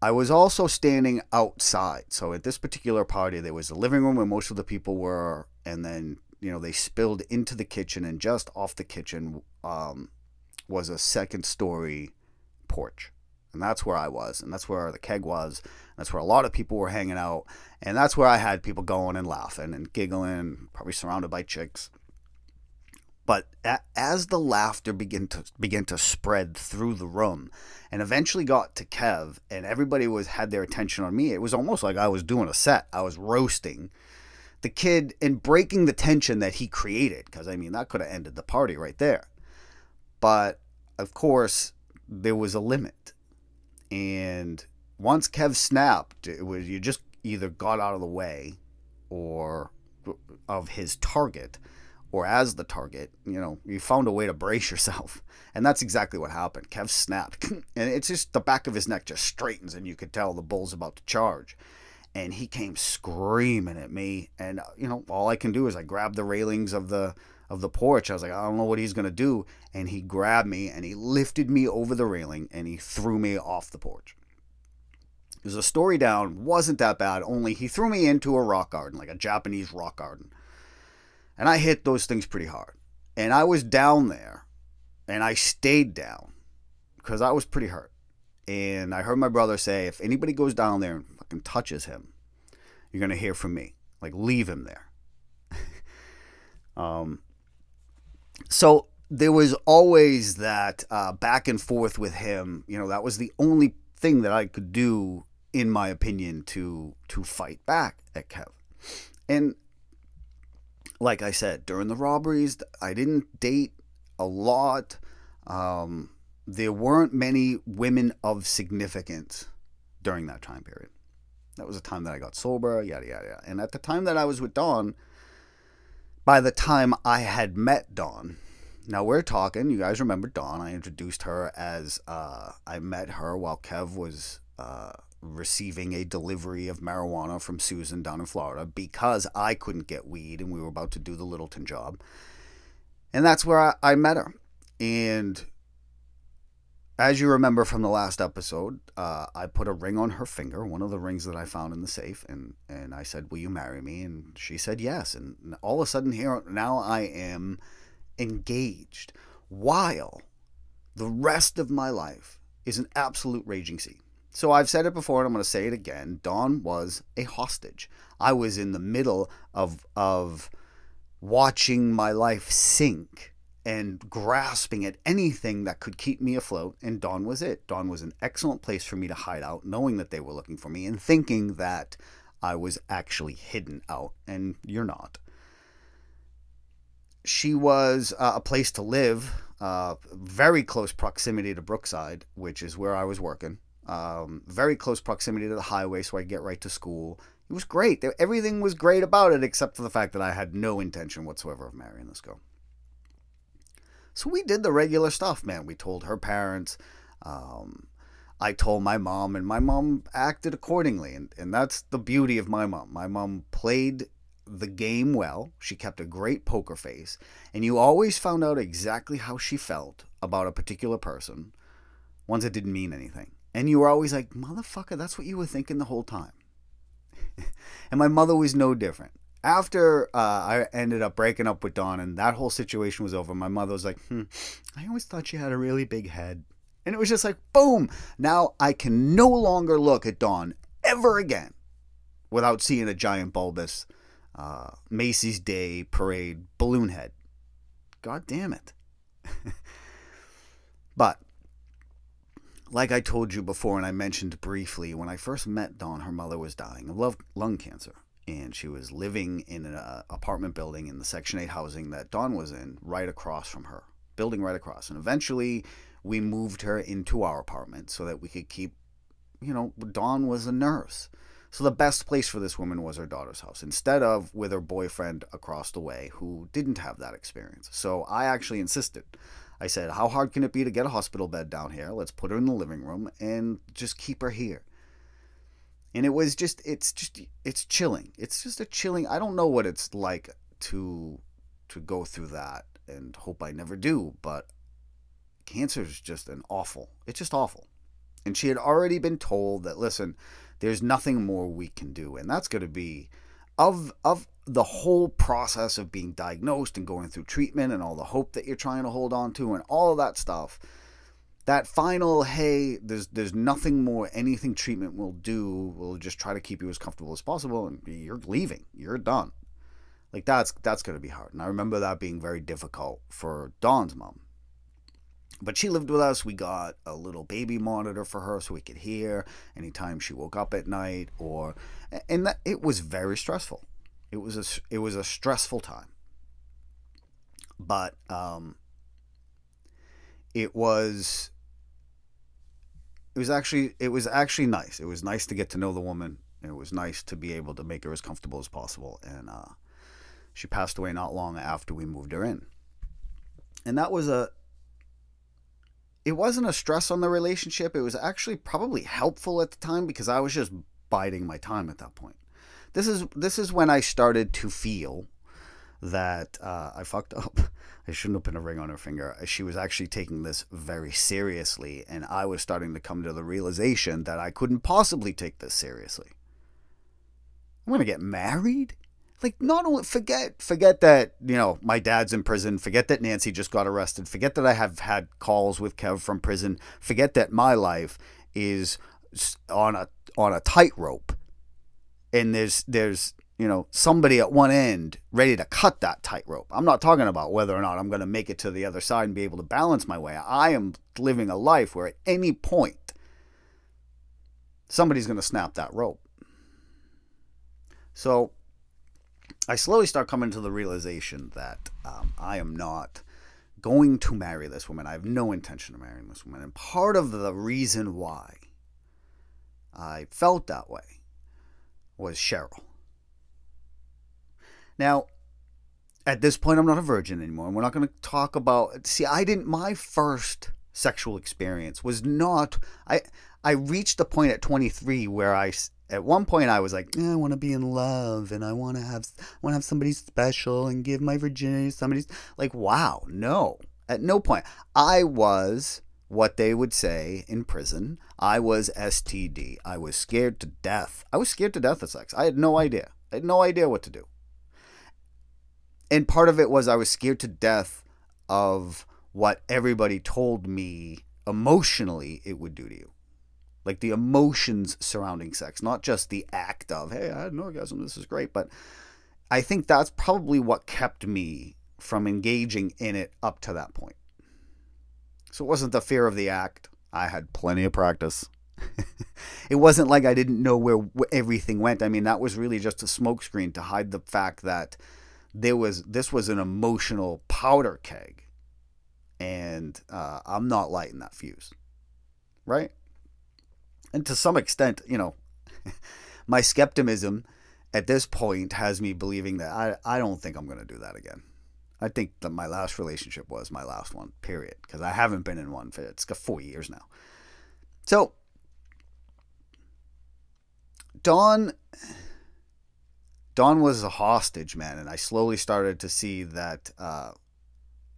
I was also standing outside. So at this particular party, there was a living room where most of the people were, and then you know they spilled into the kitchen, and just off the kitchen um, was a second story porch and that's where I was, and that's where the keg was. and That's where a lot of people were hanging out, and that's where I had people going and laughing and giggling, probably surrounded by chicks. But as the laughter began to begin to spread through the room, and eventually got to Kev, and everybody was had their attention on me, it was almost like I was doing a set. I was roasting the kid and breaking the tension that he created, because I mean that could have ended the party right there. But of course, there was a limit and once Kev snapped, it was you just either got out of the way or of his target or as the target, you know, you found a way to brace yourself. And that's exactly what happened. Kev snapped. And it's just the back of his neck just straightens and you could tell the bull's about to charge. And he came screaming at me. And, you know, all I can do is I grab the railings of the of the porch. I was like, I don't know what he's going to do. And he grabbed me and he lifted me over the railing and he threw me off the porch. It was a story down, wasn't that bad, only he threw me into a rock garden, like a Japanese rock garden. And I hit those things pretty hard. And I was down there and I stayed down because I was pretty hurt. And I heard my brother say, if anybody goes down there and fucking touches him, you're going to hear from me. Like, leave him there. um, so there was always that uh, back and forth with him. You know, that was the only thing that I could do, in my opinion, to to fight back at Kev. And like I said, during the robberies, I didn't date a lot. Um, there weren't many women of significance during that time period. That was a time that I got sober, yada yada yada. And at the time that I was with Dawn, by the time I had met Dawn, now we're talking. You guys remember Dawn? I introduced her as uh, I met her while Kev was uh, receiving a delivery of marijuana from Susan down in Florida because I couldn't get weed and we were about to do the Littleton job. And that's where I, I met her. And as you remember from the last episode, uh, I put a ring on her finger, one of the rings that I found in the safe, and and I said, "Will you marry me?" And she said yes. And all of a sudden, here now I am engaged while the rest of my life is an absolute raging sea. So I've said it before and I'm going to say it again. Dawn was a hostage. I was in the middle of of watching my life sink and grasping at anything that could keep me afloat and Dawn was it. Dawn was an excellent place for me to hide out knowing that they were looking for me and thinking that I was actually hidden out and you're not she was uh, a place to live, uh, very close proximity to Brookside, which is where I was working. Um, very close proximity to the highway, so I could get right to school. It was great. Everything was great about it, except for the fact that I had no intention whatsoever of marrying this girl. So we did the regular stuff, man. We told her parents. Um, I told my mom, and my mom acted accordingly. And, and that's the beauty of my mom. My mom played the game well. She kept a great poker face, and you always found out exactly how she felt about a particular person once it didn't mean anything. And you were always like, motherfucker, that's what you were thinking the whole time. and my mother was no different. After uh, I ended up breaking up with Dawn and that whole situation was over, my mother was like, hmm, I always thought you had a really big head. And it was just like, boom. Now I can no longer look at Dawn ever again without seeing a giant bulbous uh, Macy's Day Parade balloon head. God damn it. but like I told you before, and I mentioned briefly, when I first met Dawn, her mother was dying of lung cancer. And she was living in an uh, apartment building in the Section 8 housing that Dawn was in, right across from her, building right across. And eventually, we moved her into our apartment so that we could keep, you know, Dawn was a nurse. So the best place for this woman was her daughter's house instead of with her boyfriend across the way who didn't have that experience. So I actually insisted. I said, How hard can it be to get a hospital bed down here? Let's put her in the living room and just keep her here. And it was just, it's just, it's chilling. It's just a chilling, I don't know what it's like to, to go through that and hope I never do, but cancer is just an awful, it's just awful. And she had already been told that, listen, there's nothing more we can do. And that's going to be, of, of the whole process of being diagnosed and going through treatment and all the hope that you're trying to hold on to and all of that stuff that final hey there's there's nothing more anything treatment will do will just try to keep you as comfortable as possible and you're leaving you're done. Like that's that's going to be hard. And i remember that being very difficult for dawn's mom. But she lived with us we got a little baby monitor for her so we could hear anytime she woke up at night or and that it was very stressful. It was a it was a stressful time, but um, it was it was actually it was actually nice. It was nice to get to know the woman. It was nice to be able to make her as comfortable as possible. And uh, she passed away not long after we moved her in, and that was a. It wasn't a stress on the relationship. It was actually probably helpful at the time because I was just biding my time at that point this is this is when I started to feel that uh, I fucked up. I shouldn't have put a ring on her finger. She was actually taking this very seriously, and I was starting to come to the realization that I couldn't possibly take this seriously. I'm gonna get married. Like, not only forget forget that you know my dad's in prison. Forget that Nancy just got arrested. Forget that I have had calls with Kev from prison. Forget that my life is on a on a tightrope and there's there's you know somebody at one end ready to cut that tightrope. I'm not talking about whether or not I'm going to make it to the other side and be able to balance my way. I am living a life where at any point somebody's going to snap that rope. So I slowly start coming to the realization that um, I am not going to marry this woman. I have no intention of marrying this woman. And part of the reason why I felt that way was Cheryl. Now, at this point, I'm not a virgin anymore, and we're not going to talk about. See, I didn't. My first sexual experience was not. I I reached a point at 23 where I at one point I was like, eh, I want to be in love and I want to have want to have somebody special and give my virginity to somebody like wow, no. At no point I was what they would say in prison. I was STD. I was scared to death. I was scared to death of sex. I had no idea. I had no idea what to do. And part of it was I was scared to death of what everybody told me emotionally it would do to you. Like the emotions surrounding sex, not just the act of, hey, I had an orgasm, this is great. But I think that's probably what kept me from engaging in it up to that point. So it wasn't the fear of the act. I had plenty of practice. it wasn't like I didn't know where everything went. I mean, that was really just a smokescreen to hide the fact that there was this was an emotional powder keg, and uh, I'm not lighting that fuse, right? And to some extent, you know, my skepticism at this point has me believing that I, I don't think I'm going to do that again. I think that my last relationship was my last one, period. Because I haven't been in one for it's got four years now. So Dawn Dawn was a hostage, man, and I slowly started to see that uh,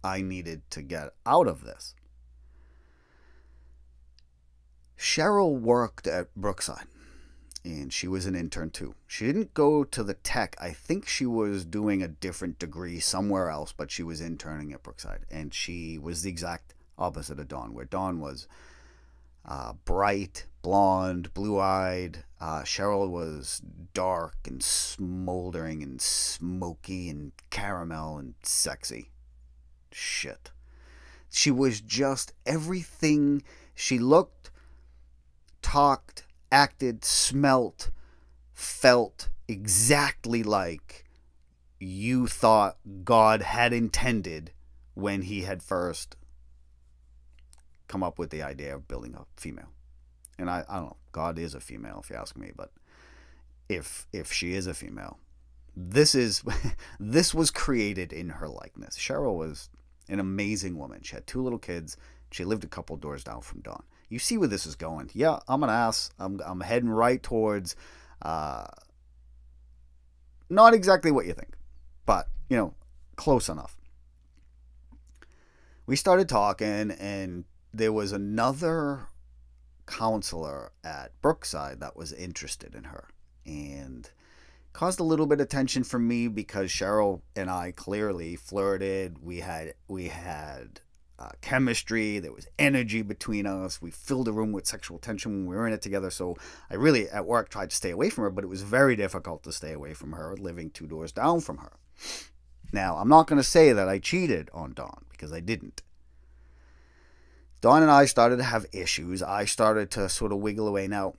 I needed to get out of this. Cheryl worked at Brookside and she was an intern too. She didn't go to the tech. I think she was doing a different degree somewhere else, but she was interning at Brookside. And she was the exact opposite of Dawn, where Dawn was uh, bright, blonde, blue eyed. Uh, Cheryl was dark and smoldering and smoky and caramel and sexy. Shit. She was just everything. She looked talked, acted, smelt, felt exactly like you thought God had intended when he had first come up with the idea of building a female. And I, I don't know, God is a female if you ask me, but if if she is a female, this is this was created in her likeness. Cheryl was an amazing woman. She had two little kids. She lived a couple doors down from Dawn. You see where this is going. Yeah, I'm an ass. I'm I'm heading right towards uh not exactly what you think, but you know, close enough. We started talking and there was another counselor at Brookside that was interested in her and caused a little bit of tension for me because Cheryl and I clearly flirted. We had we had uh, chemistry. There was energy between us. We filled the room with sexual tension when we were in it together. So I really at work tried to stay away from her, but it was very difficult to stay away from her, living two doors down from her. Now I'm not going to say that I cheated on Dawn because I didn't. Dawn and I started to have issues. I started to sort of wiggle away. Now,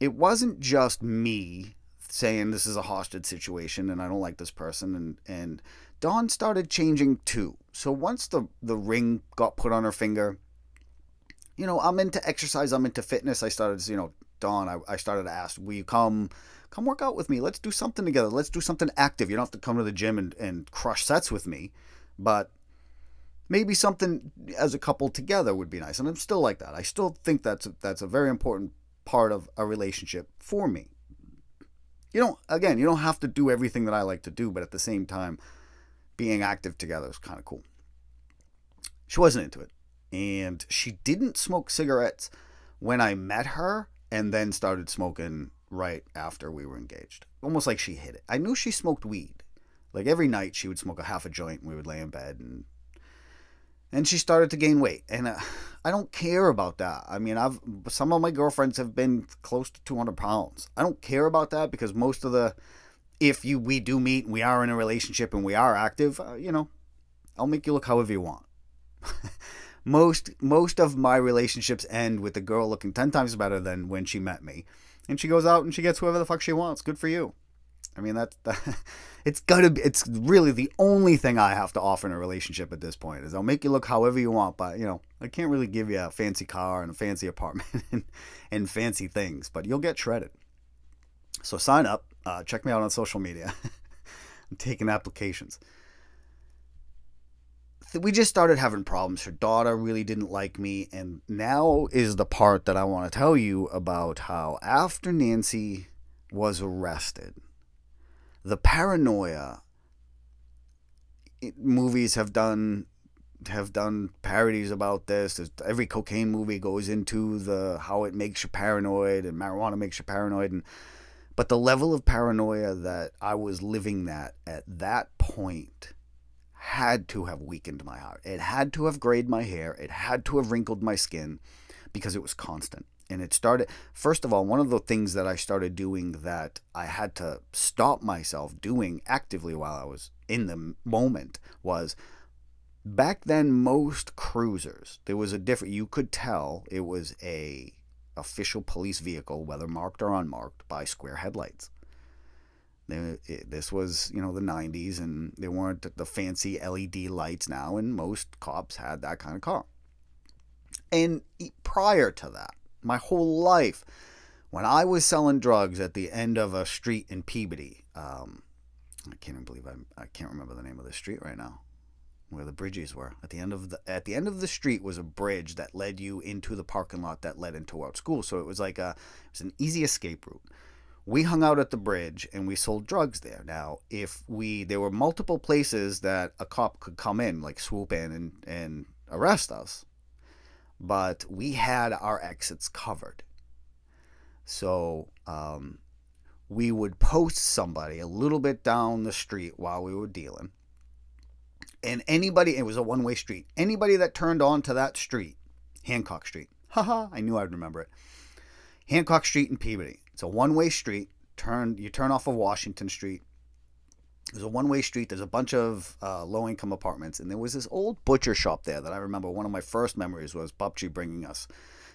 it wasn't just me saying this is a hostage situation and I don't like this person and and Dawn started changing too. So once the the ring got put on her finger, you know, I'm into exercise, I'm into fitness. I started, you know, Dawn, I, I started to ask, will you come come work out with me? Let's do something together. Let's do something active. You don't have to come to the gym and, and crush sets with me. But maybe something as a couple together would be nice. And I'm still like that. I still think that's a, that's a very important part of a relationship for me. You don't again, you don't have to do everything that I like to do, but at the same time, being active together is kind of cool. She wasn't into it. And she didn't smoke cigarettes when I met her and then started smoking right after we were engaged. Almost like she hid it. I knew she smoked weed. Like every night she would smoke a half a joint and we would lay in bed and and she started to gain weight and uh, i don't care about that. I mean i've some of my girlfriends have been close to 200 pounds. I don't care about that because most of the if you we do meet and we are in a relationship and we are active uh, you know i'll make you look however you want. Most most of my relationships end with the girl looking 10 times better than when she met me. And she goes out and she gets whoever the fuck she wants. Good for you I mean that's that, it's gotta be it's really the only thing I have to offer in a relationship at this point is I'll make you look however you want, but you know, I can't really give you a fancy car and a fancy apartment and, and fancy things, but you'll get shredded. So sign up, uh, check me out on social media. I'm taking applications. We just started having problems. Her daughter really didn't like me, and now is the part that I want to tell you about how after Nancy was arrested, the paranoia movies have done have done parodies about this. Every cocaine movie goes into the how it makes you paranoid and marijuana makes you paranoid and but the level of paranoia that I was living that at that point had to have weakened my heart. It had to have grayed my hair. It had to have wrinkled my skin because it was constant and it started first of all one of the things that i started doing that i had to stop myself doing actively while i was in the moment was back then most cruisers there was a different you could tell it was a official police vehicle whether marked or unmarked by square headlights. This was you know the 90s and there weren't the fancy led lights now and most cops had that kind of car. And prior to that my whole life. When I was selling drugs at the end of a street in Peabody, um, I can't even believe I, I can't remember the name of the street right now, where the bridges were. At the end of the at the end of the street was a bridge that led you into the parking lot that led into our school. So it was like a it was an easy escape route. We hung out at the bridge and we sold drugs there. Now, if we there were multiple places that a cop could come in, like swoop in and, and arrest us but we had our exits covered. So um, we would post somebody a little bit down the street while we were dealing. And anybody, it was a one way street, anybody that turned onto that street, Hancock Street, haha, I knew I'd remember it. Hancock Street in Peabody. It's a one way street. Turn you turn off of Washington Street there's a one way street. There's a bunch of uh, low income apartments. And there was this old butcher shop there that I remember one of my first memories was Bubchi bringing us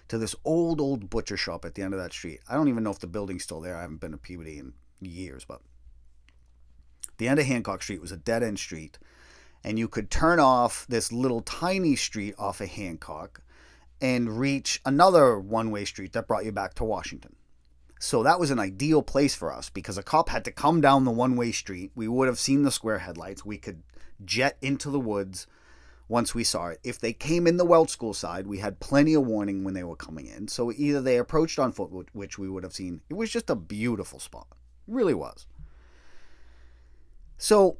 to this old, old butcher shop at the end of that street. I don't even know if the building's still there. I haven't been to Peabody in years, but the end of Hancock Street was a dead end street. And you could turn off this little tiny street off of Hancock and reach another one way street that brought you back to Washington. So that was an ideal place for us because a cop had to come down the one way street. We would have seen the square headlights. We could jet into the woods once we saw it. If they came in the Welch School side, we had plenty of warning when they were coming in. So either they approached on foot, which we would have seen. It was just a beautiful spot. It really was. So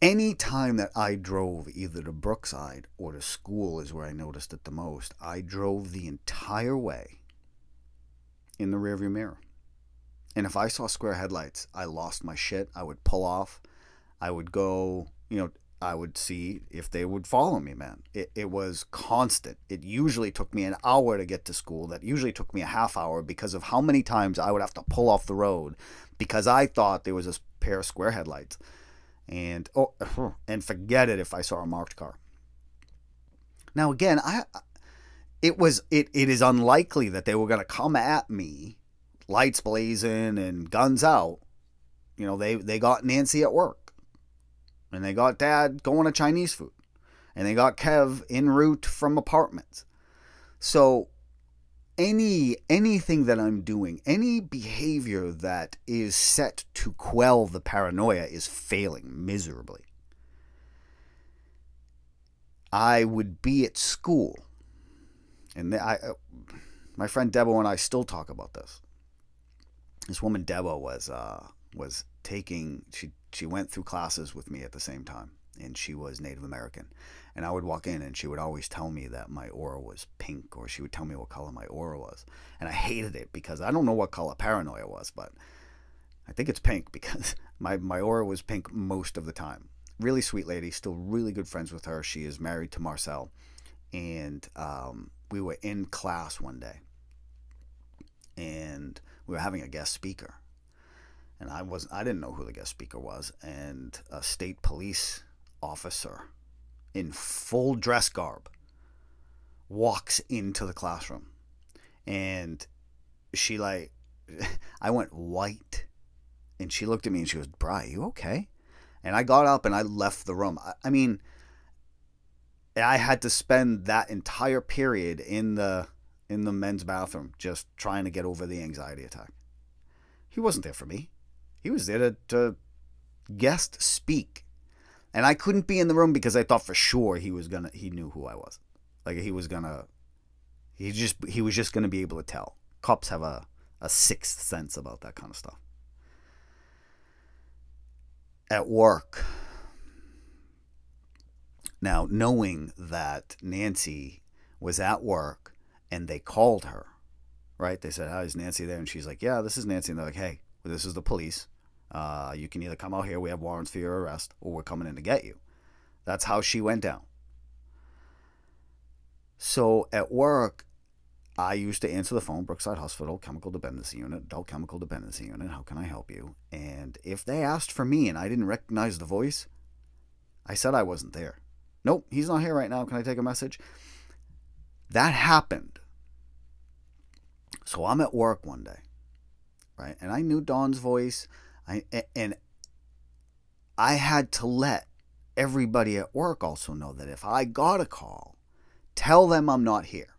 any time that I drove either to Brookside or to school is where I noticed it the most. I drove the entire way in the rearview mirror. And if I saw square headlights, I lost my shit. I would pull off. I would go, you know, I would see if they would follow me, man. It, it was constant. It usually took me an hour to get to school. That usually took me a half hour because of how many times I would have to pull off the road because I thought there was a pair of square headlights. And oh, and forget it if I saw a marked car. Now again, I it was it, it is unlikely that they were going to come at me lights blazing and guns out. You know they they got nancy at work. And they got dad going to chinese food. And they got kev en route from apartments. So any anything that i'm doing any behavior that is set to quell the paranoia is failing miserably. I would be at school and I, my friend Debo and I still talk about this. This woman Debo was uh, was taking she she went through classes with me at the same time, and she was Native American. And I would walk in, and she would always tell me that my aura was pink, or she would tell me what color my aura was, and I hated it because I don't know what color paranoia was, but I think it's pink because my my aura was pink most of the time. Really sweet lady, still really good friends with her. She is married to Marcel, and um, we were in class one day and we were having a guest speaker and I was I didn't know who the guest speaker was and a state police officer in full dress garb walks into the classroom and she like I went white and she looked at me and she goes, "Bry, are you okay?" And I got up and I left the room. I, I mean, I had to spend that entire period in the in the men's bathroom just trying to get over the anxiety attack. He wasn't there for me. He was there to, to guest speak. And I couldn't be in the room because I thought for sure he was gonna he knew who I was. Like he was gonna he just he was just gonna be able to tell. Cops have a, a sixth sense about that kind of stuff. At work, now, knowing that Nancy was at work and they called her, right? They said, Hi, is Nancy there? And she's like, Yeah, this is Nancy. And they're like, Hey, this is the police. Uh, you can either come out here, we have warrants for your arrest, or we're coming in to get you. That's how she went down. So at work, I used to answer the phone, Brookside Hospital, Chemical Dependency Unit, Adult Chemical Dependency Unit, how can I help you? And if they asked for me and I didn't recognize the voice, I said I wasn't there. Nope, he's not here right now. Can I take a message? That happened. So I'm at work one day, right? And I knew Dawn's voice. I and I had to let everybody at work also know that if I got a call, tell them I'm not here.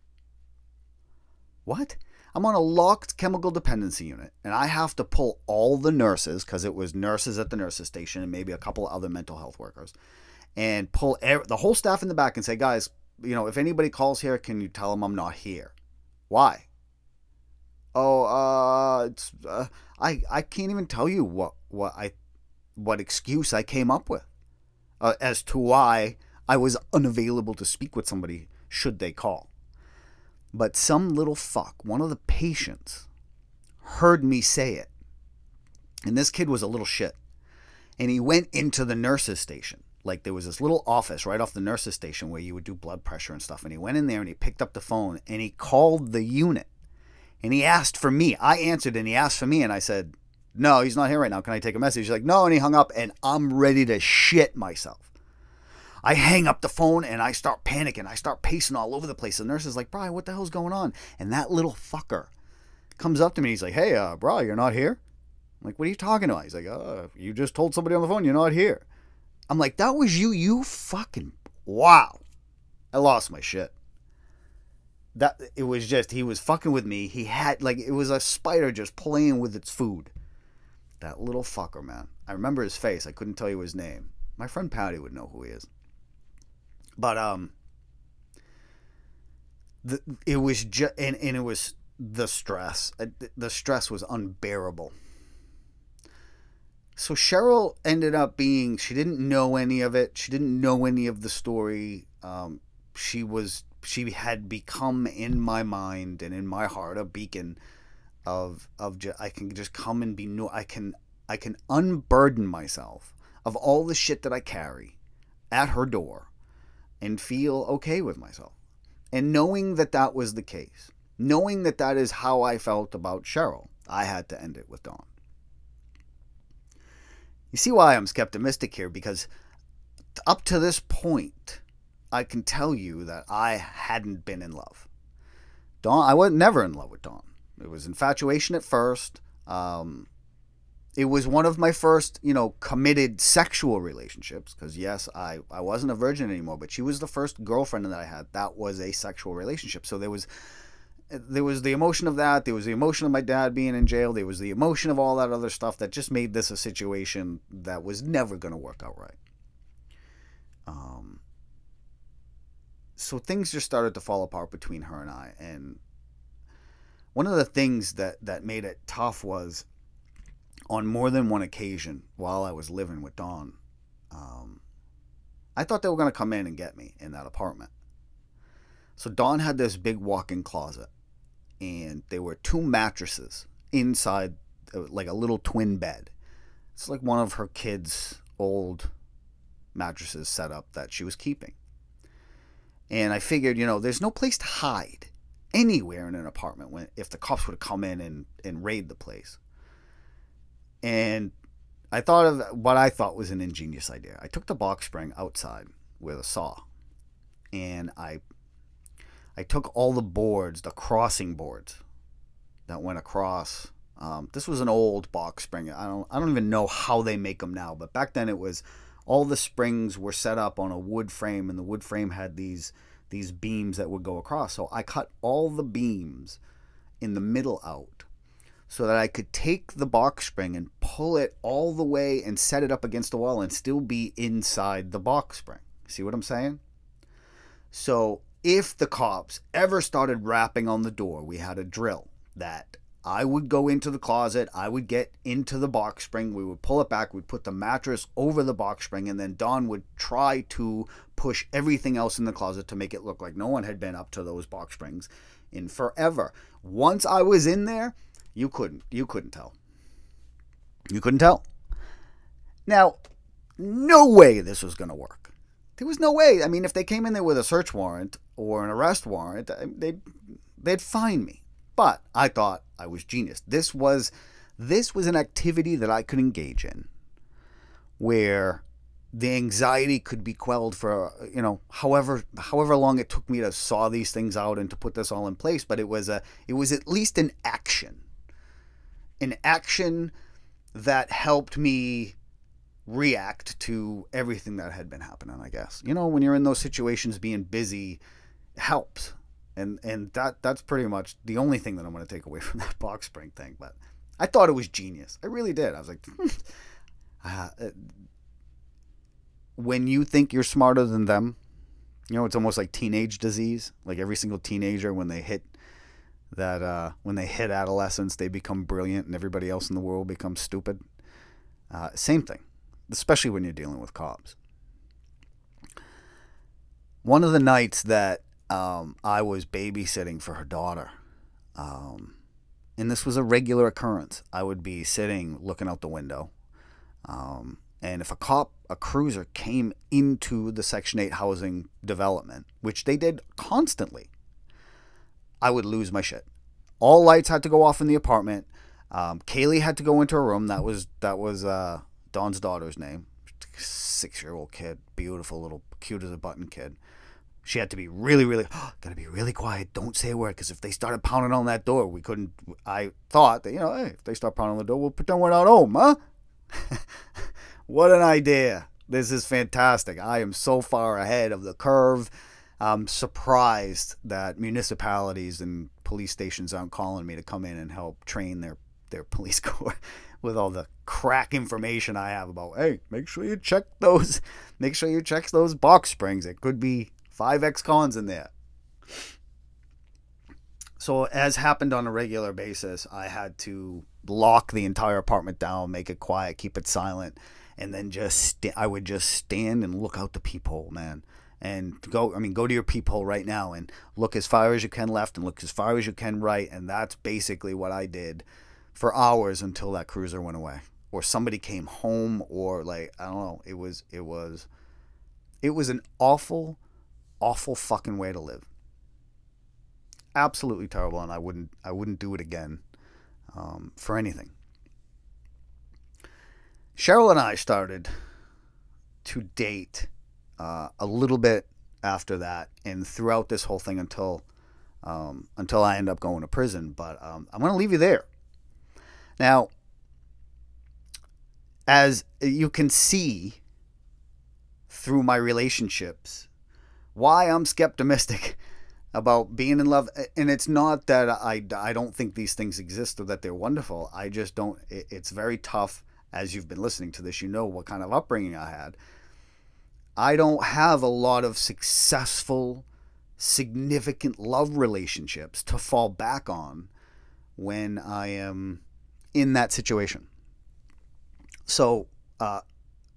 What? I'm on a locked chemical dependency unit and I have to pull all the nurses because it was nurses at the nurses station and maybe a couple other mental health workers and pull the whole staff in the back and say, guys, you know, if anybody calls here, can you tell them I'm not here? Why? Oh, uh, it's, uh, I I can't even tell you what what I what excuse I came up with uh, as to why I was unavailable to speak with somebody should they call. But some little fuck, one of the patients, heard me say it, and this kid was a little shit, and he went into the nurses station like there was this little office right off the nurse's station where you would do blood pressure and stuff. And he went in there and he picked up the phone and he called the unit and he asked for me. I answered and he asked for me and I said, No, he's not here right now. Can I take a message? He's like, No. And he hung up and I'm ready to shit myself. I hang up the phone and I start panicking. I start pacing all over the place. The nurse is like, Brian, what the hell's going on? And that little fucker comes up to me. He's like, hey, uh, bro, you're not here? I'm like, what are you talking about? He's like, uh, you just told somebody on the phone you're not here. I'm like, that was you, you fucking, wow. I lost my shit. That, it was just, he was fucking with me. He had, like, it was a spider just playing with its food. That little fucker, man. I remember his face. I couldn't tell you his name. My friend Patty would know who he is. But um, the, it was just and, and it was the stress. Uh, the stress was unbearable. So Cheryl ended up being. She didn't know any of it. She didn't know any of the story. Um, she was. She had become in my mind and in my heart a beacon of of just, I can just come and be no. I can I can unburden myself of all the shit that I carry at her door and feel okay with myself. And knowing that that was the case, knowing that that is how I felt about Cheryl, I had to end it with Dawn. You see why I'm skeptimistic here because up to this point, I can tell you that I hadn't been in love. Dawn, I was never in love with Dawn. It was infatuation at first. Um, it was one of my first, you know, committed sexual relationships. Because yes, I I wasn't a virgin anymore, but she was the first girlfriend that I had that was a sexual relationship. So there was there was the emotion of that. There was the emotion of my dad being in jail. There was the emotion of all that other stuff that just made this a situation that was never going to work out right. Um. So things just started to fall apart between her and I, and one of the things that that made it tough was on more than one occasion while I was living with Dawn, um, I thought they were going to come in and get me in that apartment. So Dawn had this big walk-in closet, and there were two mattresses inside, uh, like a little twin bed. It's like one of her kids' old mattresses set up that she was keeping. And I figured, you know, there's no place to hide anywhere in an apartment when if the cops would have come in and, and raid the place. And I thought of what I thought was an ingenious idea. I took the box spring outside with a saw, and I I took all the boards, the crossing boards that went across. Um, this was an old box spring. I don't I don't even know how they make them now, but back then it was all the springs were set up on a wood frame, and the wood frame had these these beams that would go across. So I cut all the beams in the middle out so that I could take the box spring and pull it all the way and set it up against the wall and still be inside the box spring. See what I'm saying? So if the cops ever started rapping on the door, we had a drill that I would go into the closet, I would get into the box spring, we would pull it back, we'd put the mattress over the box spring, and then Dawn would try to push everything else in the closet to make it look like no one had been up to those box springs in forever. Once I was in there, you couldn't. You couldn't tell. You couldn't tell. Now, no way this was going to work. There was no way. I mean, if they came in there with a search warrant or an arrest warrant, they'd they'd find me. But I thought I was genius. This was this was an activity that I could engage in, where the anxiety could be quelled for you know however however long it took me to saw these things out and to put this all in place. But it was a it was at least an action an action that helped me react to everything that had been happening i guess. You know when you're in those situations being busy helps. And and that that's pretty much the only thing that i'm going to take away from that box spring thing. But i thought it was genius. I really did. I was like uh, when you think you're smarter than them you know it's almost like teenage disease. Like every single teenager when they hit that uh, when they hit adolescence, they become brilliant and everybody else in the world becomes stupid. Uh, same thing, especially when you're dealing with cops. One of the nights that um, I was babysitting for her daughter, um, and this was a regular occurrence, I would be sitting looking out the window. Um, and if a cop, a cruiser came into the Section 8 housing development, which they did constantly, I would lose my shit. All lights had to go off in the apartment. Um, Kaylee had to go into her room. That was that was uh, Dawn's daughter's name. six year old kid, beautiful little, cute as a button kid. She had to be really, really, gotta be really quiet. Don't say a word, because if they started pounding on that door, we couldn't. I thought that, you know, hey, if they start pounding on the door, we'll pretend we're not home, huh? what an idea. This is fantastic. I am so far ahead of the curve. I'm surprised that municipalities and police stations aren't calling me to come in and help train their, their police corps with all the crack information I have about, hey, make sure you check those, make sure you check those box springs. It could be five ex-cons in there. So as happened on a regular basis, I had to lock the entire apartment down, make it quiet, keep it silent, and then just st- I would just stand and look out the peephole, man. And go, I mean, go to your peephole right now and look as far as you can left and look as far as you can right. And that's basically what I did for hours until that cruiser went away or somebody came home or like I don't know. It was it was it was an awful, awful fucking way to live. Absolutely terrible, and I wouldn't I wouldn't do it again um, for anything. Cheryl and I started to date uh, a little bit after that, and throughout this whole thing until um, until I end up going to prison. But um, I'm going to leave you there. Now, as you can see through my relationships, why I'm skeptimistic about being in love. And it's not that I, I don't think these things exist or that they're wonderful. I just don't, it's very tough. As you've been listening to this, you know what kind of upbringing I had. I don't have a lot of successful, significant love relationships to fall back on when I am in that situation. So, uh,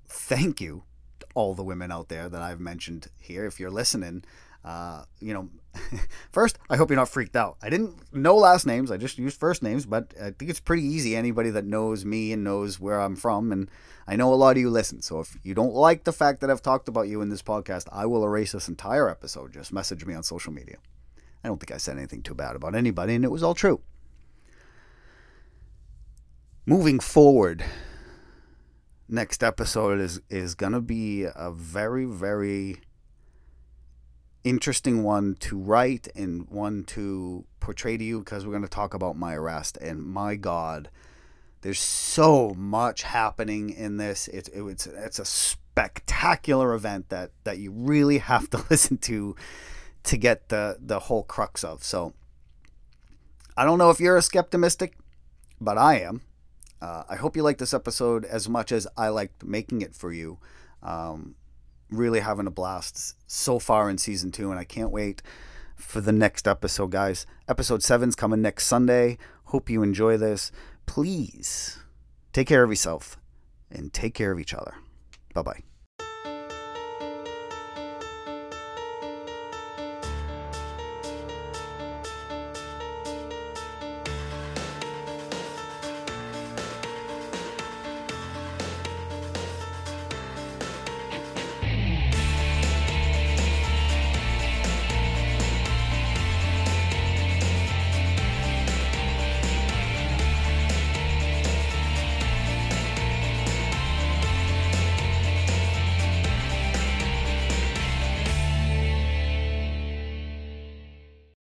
thank you to all the women out there that I've mentioned here. If you're listening, uh, you know, first, I hope you're not freaked out. I didn't know last names, I just used first names, but I think it's pretty easy. Anybody that knows me and knows where I'm from, and I know a lot of you listen. So if you don't like the fact that I've talked about you in this podcast, I will erase this entire episode. Just message me on social media. I don't think I said anything too bad about anybody, and it was all true moving forward, next episode is is gonna be a very very interesting one to write and one to portray to you because we're to talk about my arrest. And my god there's so much happening in this. It's it's it's a spectacular event that that you really have to listen to to get the the whole crux of. So i don't know if you're a skeptimistic but i am uh, I hope you like this episode as much as I liked making it for you. Um, really having a blast so far in season two, and I can't wait for the next episode, guys. Episode seven's coming next Sunday. Hope you enjoy this. Please take care of yourself and take care of each other. Bye bye.